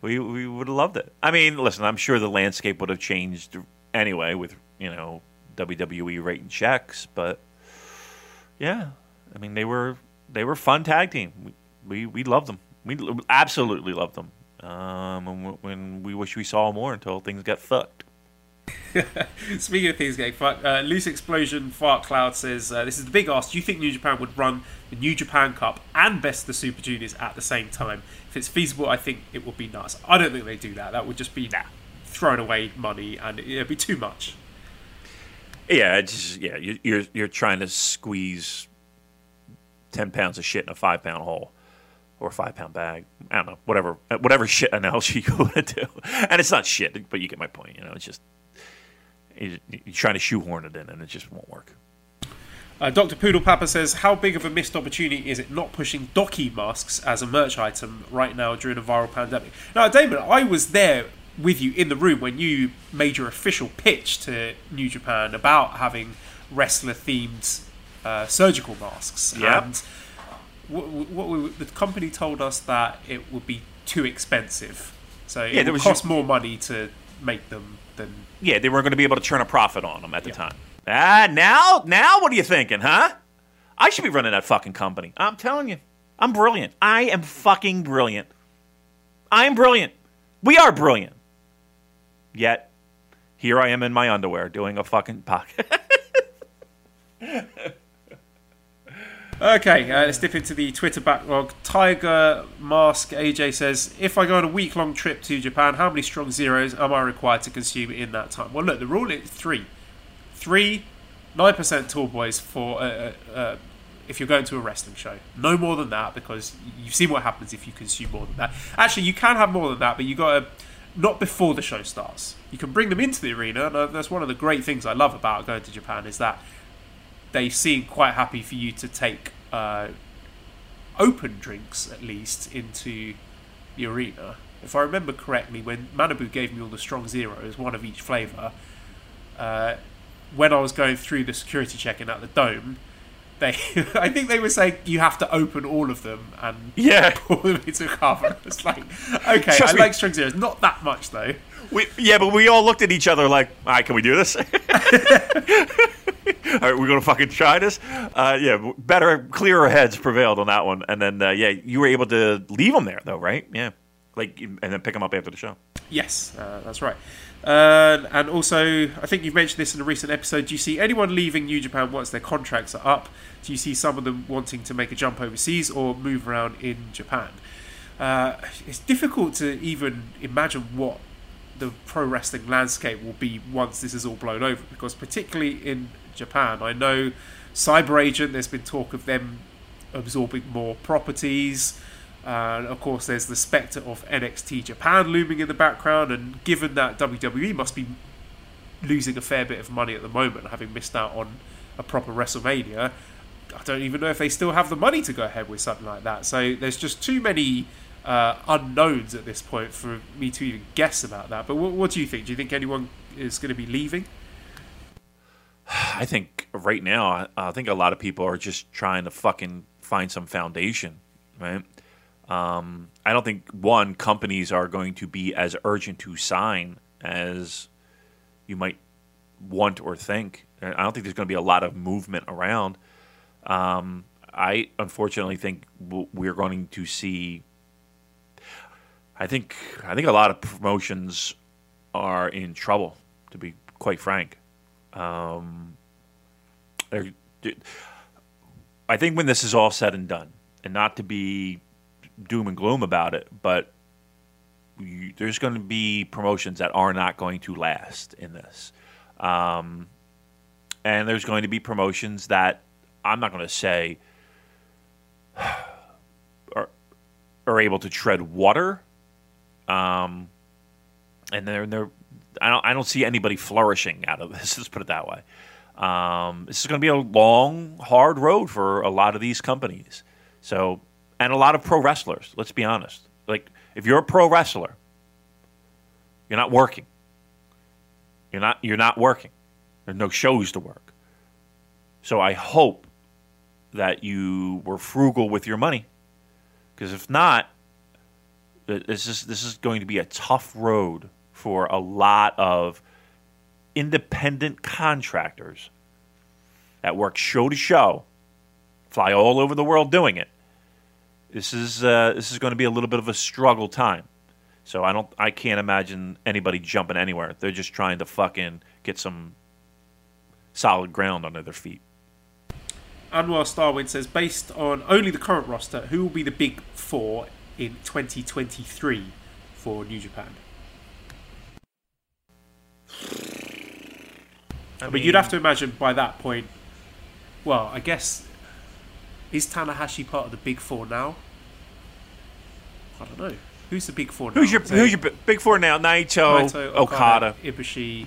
we, we would have loved it. I mean, listen, I'm sure the landscape would have changed anyway with you know WWE rating checks, but yeah, I mean they were they were fun tag team. We we, we loved them. We absolutely loved them. Um, when we wish we saw more until things got fucked.
Speaking of things getting fucked, uh, Loose Explosion Fart Cloud says uh, this is the big ask. Do you think New Japan would run the New Japan Cup and Best of the Super Juniors at the same time? If it's feasible, I think it would be nuts. I don't think they do that. That would just be nah, throwing away money and it'd be too much.
Yeah, it's just, yeah, you're you're trying to squeeze ten pounds of shit in a five pound hole or a five pound bag. I don't know, whatever whatever shit analogy you want to do. And it's not shit, but you get my point. You know, it's just you're trying to shoehorn it in, and it just won't work.
Uh, Dr. Poodle Papa says, How big of a missed opportunity is it not pushing Doki masks as a merch item right now during a viral pandemic? Now, Damon, I was there with you in the room when you made your official pitch to New Japan about having wrestler themed uh, surgical masks.
Yeah.
And what, what we, the company told us that it would be too expensive. So it yeah, would cost more money to make them than.
Yeah, they weren't going to be able to turn a profit on them at the yeah. time. Ah, now, now, what are you thinking, huh? I should be running that fucking company. I'm telling you, I'm brilliant. I am fucking brilliant. I'm brilliant. We are brilliant. Yet, here I am in my underwear doing a fucking podcast.
Okay, uh, let's dip into the Twitter backlog. Tiger Mask AJ says, If I go on a week long trip to Japan, how many strong zeros am I required to consume in that time? Well, look, the rule is three. Three 9% tall boys for uh, uh, uh, if you're going to a wrestling show. No more than that because you've seen what happens if you consume more than that. Actually, you can have more than that, but you got to. Not before the show starts. You can bring them into the arena, and uh, that's one of the great things I love about going to Japan is that they seem quite happy for you to take uh, open drinks at least into the arena. If I remember correctly, when Manabu gave me all the strong zeros, one of each flavour, uh, when I was going through the security check-in at the dome, they I think they were saying you have to open all of them and
yeah.
pour them into a cup. It's like okay, Trust I me. like strong zeros, not that much though.
We, yeah, but we all looked at each other like, all right, can we do this? all right, we're gonna fucking try this. Uh, yeah, better, clearer heads prevailed on that one, and then uh, yeah, you were able to leave them there though, right? Yeah, like and then pick them up after the show.
Yes, uh, that's right. Uh, and also, I think you've mentioned this in a recent episode. Do you see anyone leaving New Japan once their contracts are up? Do you see some of them wanting to make a jump overseas or move around in Japan? Uh, it's difficult to even imagine what the pro wrestling landscape will be once this is all blown over. Because particularly in Japan, I know Cyber Agent. There's been talk of them absorbing more properties. Uh, of course, there's the spectre of NXT Japan looming in the background, and given that WWE must be losing a fair bit of money at the moment, having missed out on a proper WrestleMania, I don't even know if they still have the money to go ahead with something like that. So there's just too many uh, unknowns at this point for me to even guess about that. But what, what do you think? Do you think anyone is going to be leaving?
I think right now, I, think a lot of people are just trying to fucking find some foundation, right? Um, I don't think one companies are going to be as urgent to sign as you might want or think. I don't think there's going to be a lot of movement around. Um, I unfortunately think we're going to see. I think I think a lot of promotions are in trouble. To be quite frank, um, I think when this is all said and done, and not to be doom and gloom about it, but you, there's going to be promotions that are not going to last in this. Um, and there's going to be promotions that I'm not going to say are, are able to tread water. Um, and they're, they're I don't I don't see anybody flourishing out of this. Let's put it that way. Um, this is going to be a long, hard road for a lot of these companies. So, and a lot of pro wrestlers. Let's be honest. Like, if you're a pro wrestler, you're not working. You're not. You're not working. There's no shows to work. So I hope that you were frugal with your money, because if not, this is this is going to be a tough road for a lot of independent contractors that work show to show, fly all over the world doing it. This is uh, this is going to be a little bit of a struggle time. So I don't I can't imagine anybody jumping anywhere. They're just trying to fucking get some solid ground under their feet.
Anwar Starwind says, based on only the current roster, who will be the big four in 2023 for New Japan? I, mean, you'd have to imagine by that point. Well, I guess is Tanahashi part of the big four now? I don't know. Who's the big four now?
Who's your Who's your big four now? Naito,
Naito,
Okada,
Ibushi,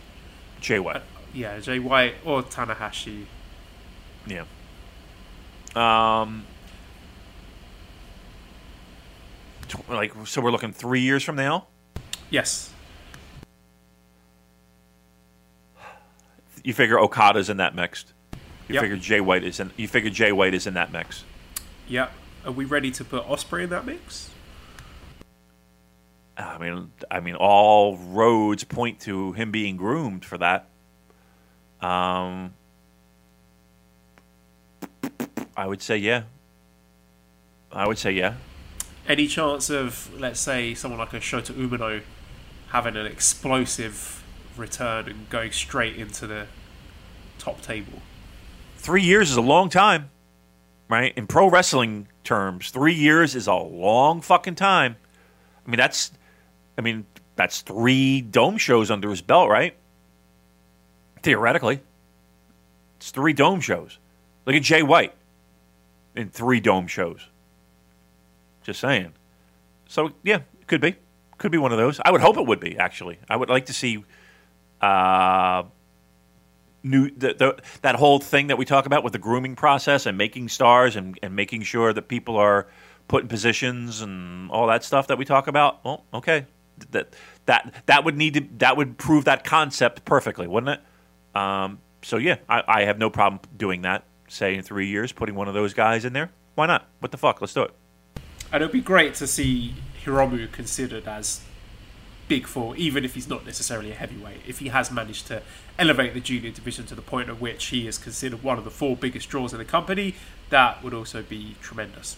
Jay White.
yeah, Jay White or Tanahashi?
Yeah. Um. Tw- Like so, we're looking three years from now.
Yes.
You figure Okada's in that mix. You
Yep.
figure Jay White is in. You figure Jay White is in that mix.
Yeah. Are we ready to put Ospreay in that mix?
I mean, I mean, all roads point to him being groomed for that. Um, I would say yeah. I would say yeah.
Any chance of, let's say, someone like a Shota Umino having an explosive return and going straight into the top table?
Three years is a long time, right? In pro wrestling terms, three years is a long fucking time. I mean, that's, I mean, that's three dome shows under his belt, right? Theoretically, it's three dome shows. Look at Jay White in three dome shows. Just saying. So yeah, could be, could be one of those. I would hope it would be. Actually, I would like to see. Uh, new the, the, that whole thing that we talk about with the grooming process and making stars and, and making sure that people are put in positions and all that stuff that we talk about. Well, okay, that that that would need to that would prove that concept perfectly, wouldn't it? Um, so yeah, I, I have no problem doing that. Say in three years, putting one of those guys in there. Why not? What the fuck? Let's do it.
And it would be great to see Hiromu considered as big four, even if he's not necessarily a heavyweight. If he has managed to elevate the junior division to the point at which he is considered one of the four biggest draws in the company, that would also be tremendous.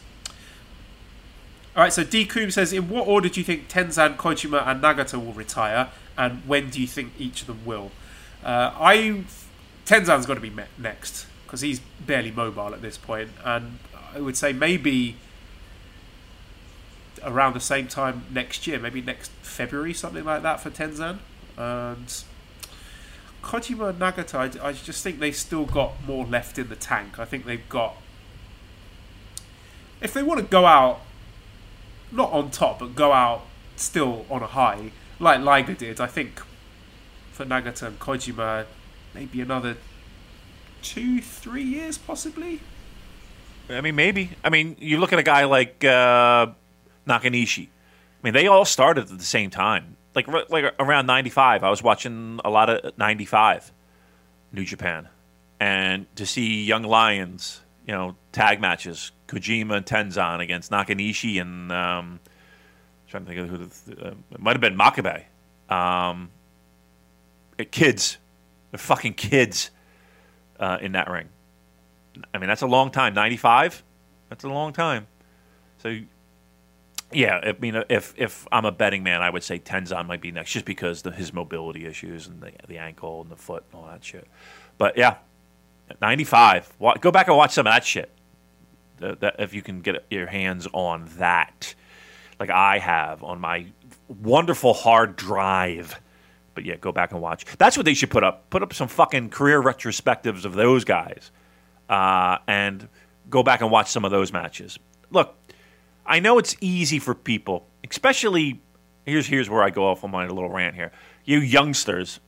All right, so D. Coombe says, in what order do you think Tenzan, Kojima, and Nagata will retire, and when do you think each of them will? Uh, I Tenzan's got to be next because he's barely mobile at this point, and I would say maybe around the same time next year, maybe next February, something like that for Tenzan. And Kojima and Nagata, I, I just think they've still got more left in the tank. I think they've got. If they want to go out, not on top, but go out still on a high, like Liger did, I think for Nagata and Kojima, maybe another two, three years possibly.
I mean, maybe. I mean, you look at a guy like uh, Nakanishi. I mean, they all started at the same time. Like like around '95, I was watching a lot of '95 New Japan, and to see Young Lions, you know, tag matches, Kojima and Tenzan against Nakanishi and um, trying to think of who the, uh, it might have been Makabe. Um, uh, kids, they're fucking kids uh, in that ring. I mean, that's a long time. Ninety-five, that's a long time. So, yeah, I mean, if if I'm a betting man, I would say Tenzan might be next, just because of his mobility issues and the the ankle and the foot and all that shit. But yeah, ninety-five. Go back and watch some of that shit. The, the, if you can get your hands on that, like I have on my wonderful hard drive. But yeah, go back and watch. That's what they should put up. Put up some fucking career retrospectives of those guys, uh, and go back and watch some of those matches. Look, I know it's easy for people, especially here's here's where I go off on my little rant here. You youngsters,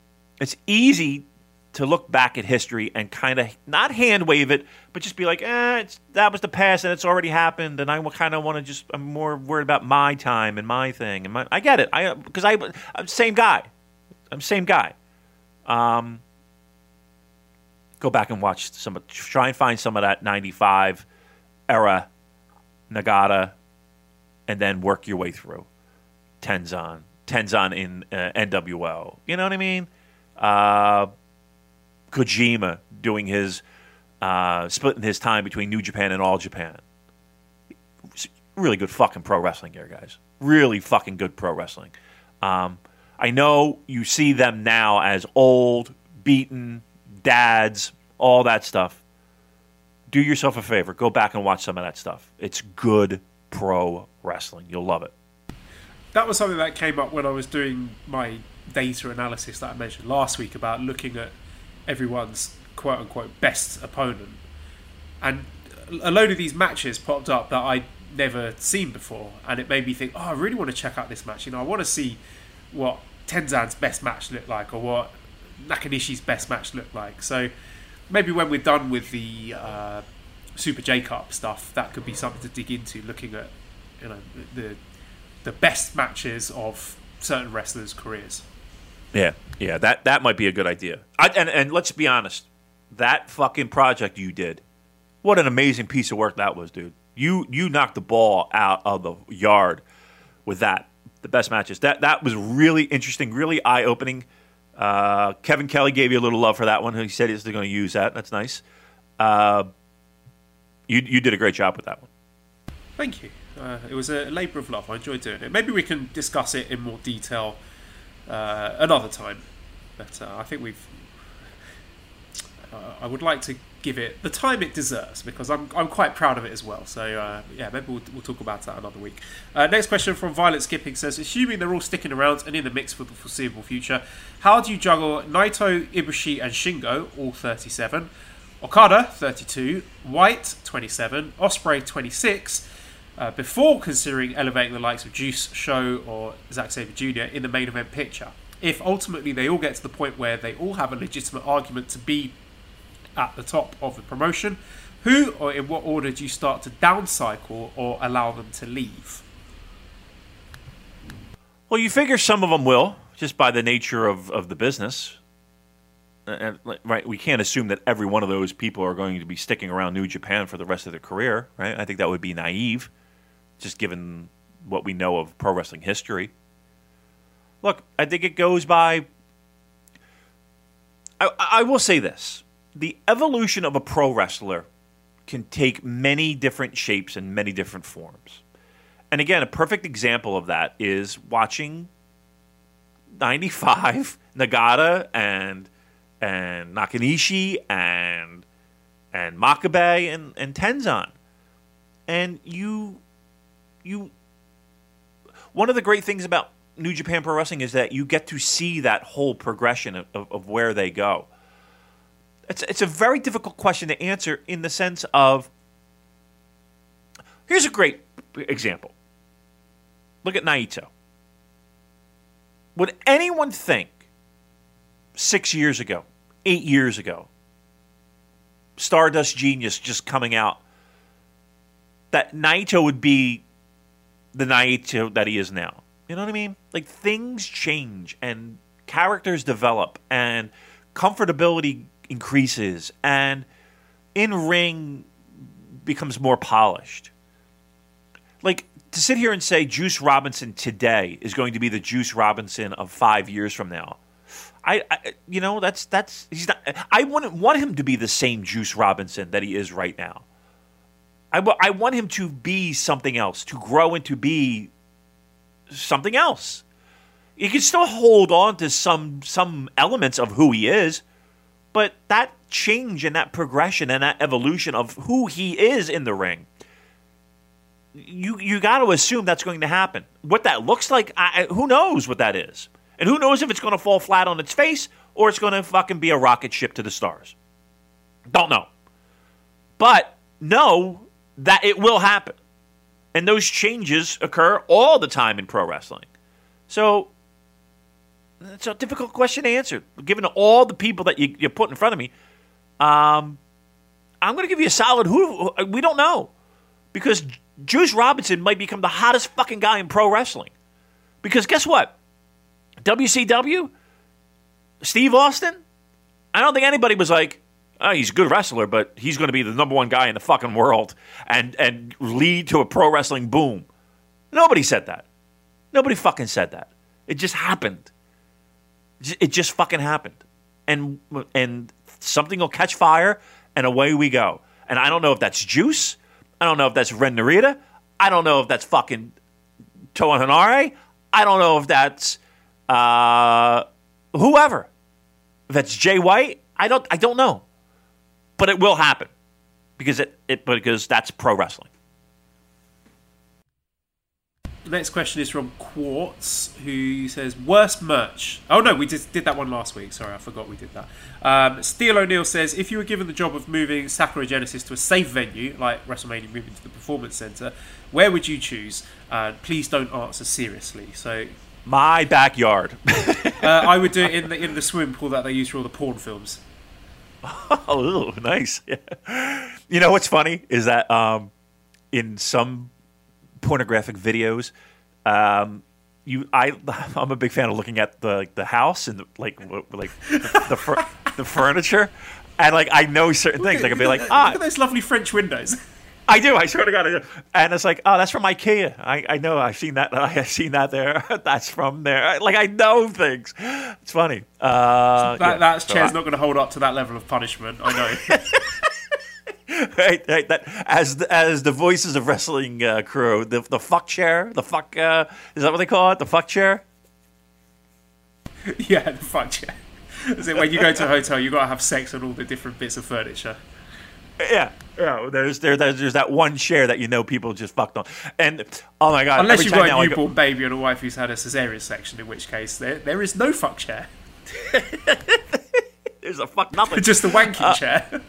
it's easy to look back at history and kind of not hand wave it, but just be like, eh, that was the past and it's already happened, and I kind of want to just I'm more worried about my time and my thing and my. I get it, I because I I'm same guy, I'm same guy. Um, go back and watch some. Try and find some of that '95 era Nagata, and then work your way through Tenzan, Tenzan in uh, NWO. You know what I mean? Uh, Kojima doing his uh, splitting his time between New Japan and All Japan. Really good fucking pro wrestling here, guys. Really fucking good pro wrestling. Um, I know you see them now as old, beaten, dads, all that stuff. Do yourself a favor. Go back and watch some of that stuff. It's good pro wrestling. You'll love it.
That was something that came up when I was doing my data analysis that I mentioned last week about looking at everyone's quote unquote best opponent. And a load of these matches popped up that I'd never seen before, and it made me think, oh, I really want to check out this match. You know, I want to see what Tenzan's best match looked like, or what Nakanishi's best match looked like. So maybe when we're done with the uh, Super J Cup stuff, that could be something to dig into, looking at you know the the best matches of certain wrestlers' careers.
Yeah, yeah, that that might be a good idea. I, and and let's be honest, that fucking project you did, what an amazing piece of work that was, dude. You you knocked the ball out of the yard with that. The best matches. That that was really interesting, really eye opening. Uh, Kevin Kelly gave you a little love for that one. He said he's going to use that. That's nice. Uh, you you did a great job with that one.
Thank you. Uh, it was a labour of love. I enjoyed doing it. Maybe we can discuss it in more detail uh, another time. But uh, I think we've. Uh, I would like to give it the time it deserves because I'm, I'm quite proud of it as well. So uh, yeah, maybe we'll, we'll talk about that another week. Uh, next question from Violet Skipping says, assuming they're all sticking around and in the mix for the foreseeable future, how do you juggle Naito, Ibushi, and Shingo, all 37, Okada 32, White 27, Ospreay, 26? Uh, before considering elevating the likes of Juice, Show, or Zack Sabre Jr. in the main event picture. If ultimately they all get to the point where they all have a legitimate argument to be at the top of the promotion, who or in what order do you start to downcycle or allow them to leave?
Well, you figure some of them will, just by the nature of, of the business. Uh, and, right, we can't assume that every one of those people are going to be sticking around New Japan for the rest of their career, right? I think that would be naive just given what we know of pro wrestling history. Look, I think it goes by. I, I will say this the evolution of a pro wrestler can take many different shapes and many different forms. And again, a perfect example of that is watching 95 Nagata and and Nakanishi and and Makabe and, and Tenzan. And you you one of the great things about New Japan Pro Wrestling is that you get to see that whole progression of, of, of, where they go. It's it's a very difficult question to answer in the sense of here's a great example. Look at Naito. Would anyone think six years ago, eight years ago, Stardust Genius just coming out, that Naito would be the Naito that he is now. You know what I mean? Like things change and characters develop and comfortability increases and in ring becomes more polished. Like to sit here and say Juice Robinson today is going to be the Juice Robinson of five years from now. I, I you know, that's that's he's not. I wouldn't want him to be the same Juice Robinson that he is right now. I, I want him to be something else, to grow and to be something else. He can still hold on to some some elements of who he is, but that change and that progression and that evolution of who he is in the ring, you you got to assume that's going to happen. What that looks like, I, who knows what that is, and who knows if it's going to fall flat on its face or it's going to fucking be a rocket ship to the stars. Don't know, but know that it will happen, and those changes occur all the time in pro wrestling. So it's a difficult question to answer. Given all the people that you, you put in front of me, um, I'm going to give you a solid who. We don't know because Juice Robinson might become the hottest fucking guy in pro wrestling. Because guess what? WCW, Steve Austin. I don't think anybody was like, oh, he's a good wrestler, but he's going to be the number one guy in the fucking world and and lead to a pro wrestling boom. Nobody said that. Nobody fucking said that. It just happened. It just fucking happened. And and something will catch fire and away we go. And I don't know if that's Juice. I don't know if that's Ren Narita. I don't know if that's fucking Toa Henare. I don't know if that's uh, whoever. If that's Jay White. I don't I don't know. But it will happen. Because it, it because that's pro wrestling.
The next question is from Quartz, who says, "Worst merch." Oh no, we just did that one last week. Sorry, I forgot we did that. Um, Steel O'Neill says, "If you were given the job of moving Sakura Genesis to a safe venue like WrestleMania moving to the Performance Center, where would you choose? Uh, please don't answer seriously." So,
my backyard.
uh, I would do it in the in the swimming pool that they use for all the porn films.
Oh, nice. Yeah. You know what's funny is that um, in some pornographic videos. Um, you, I, I'm a big fan of looking at the the house and the, like like the the, fur, the, furniture, and like I know certain things. Like I'd be like, ah,
look at those lovely French windows.
I do. I swear to God, I do. And it's like, oh, that's from IKEA. I, I know. I've seen that. I've seen that there. that's from there. Like I know things. It's funny. Uh,
that yeah. that chair's so not going to hold up to that level of punishment. I know.
right, right. That as the, as the voices of wrestling uh, crew, the the fuck chair, the fuck uh, is that what they call it? The fuck chair.
yeah, the fuck chair. Is it when you go to a hotel, you've got to have sex on all the different bits of furniture?
Yeah, yeah. There's there there's that one chair that you know people just fucked on, and oh my god!
Unless you've got a newborn go, baby and a wife who's had a cesarean section, in which case there there is no fuck chair.
There's a fuck nothing.
Just a wanking uh, chair.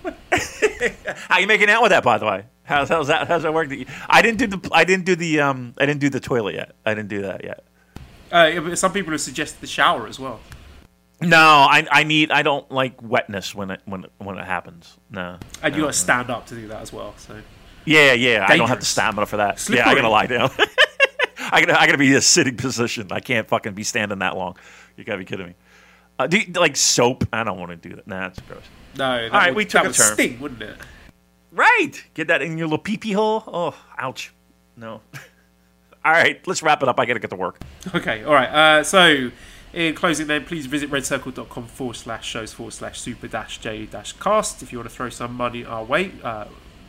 how you making out with that, by the way? How's, how's that? How's that work? I didn't do the. I didn't do the. Um. I didn't do the toilet yet. I didn't do that yet.
Uh, some people have suggested the shower as well.
No, I, I need. I don't like wetness when it when when it happens. No.
And
you
got to stand up to do that as well. So.
Yeah, yeah. Dangerous. I don't have the stamina for that. Slippery. Yeah, I gotta lie down. I gotta I gotta be in a sitting position. I can't fucking be standing that long. You gotta be kidding me. Uh, do you, like soap? I don't want to do that. Nah, that's gross.
No. All right, would, we took that a turn. Sting, wouldn't it?
Right. Get that in your little pee pee hole. Oh, ouch. No. all right, let's wrap it up. I got to get to work.
Okay. All right. Uh, so, in closing, then please visit redcircle.com forward slash shows forward slash super dash j dash cast if you want to throw some money our way. Uh,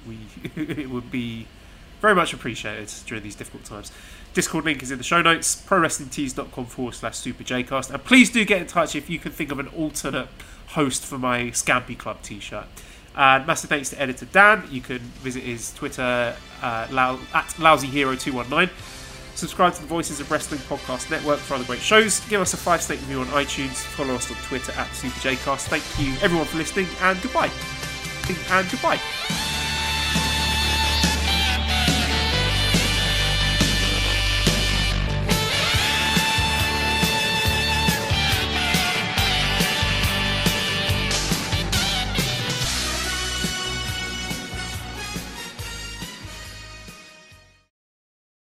we it would be very much appreciated during these difficult times. Discord link is in the show notes, prowrestlingtees.com forward slash super superjcast. And please do get in touch if you can think of an alternate host for my Scampy Club t shirt. And massive thanks to editor Dan. You can visit his Twitter uh, at LousyHero219. Subscribe to the Voices of Wrestling Podcast Network for other great shows. Give us a five star review on iTunes. Follow us on Twitter at SuperJcast. Thank you everyone for listening, and goodbye. And goodbye.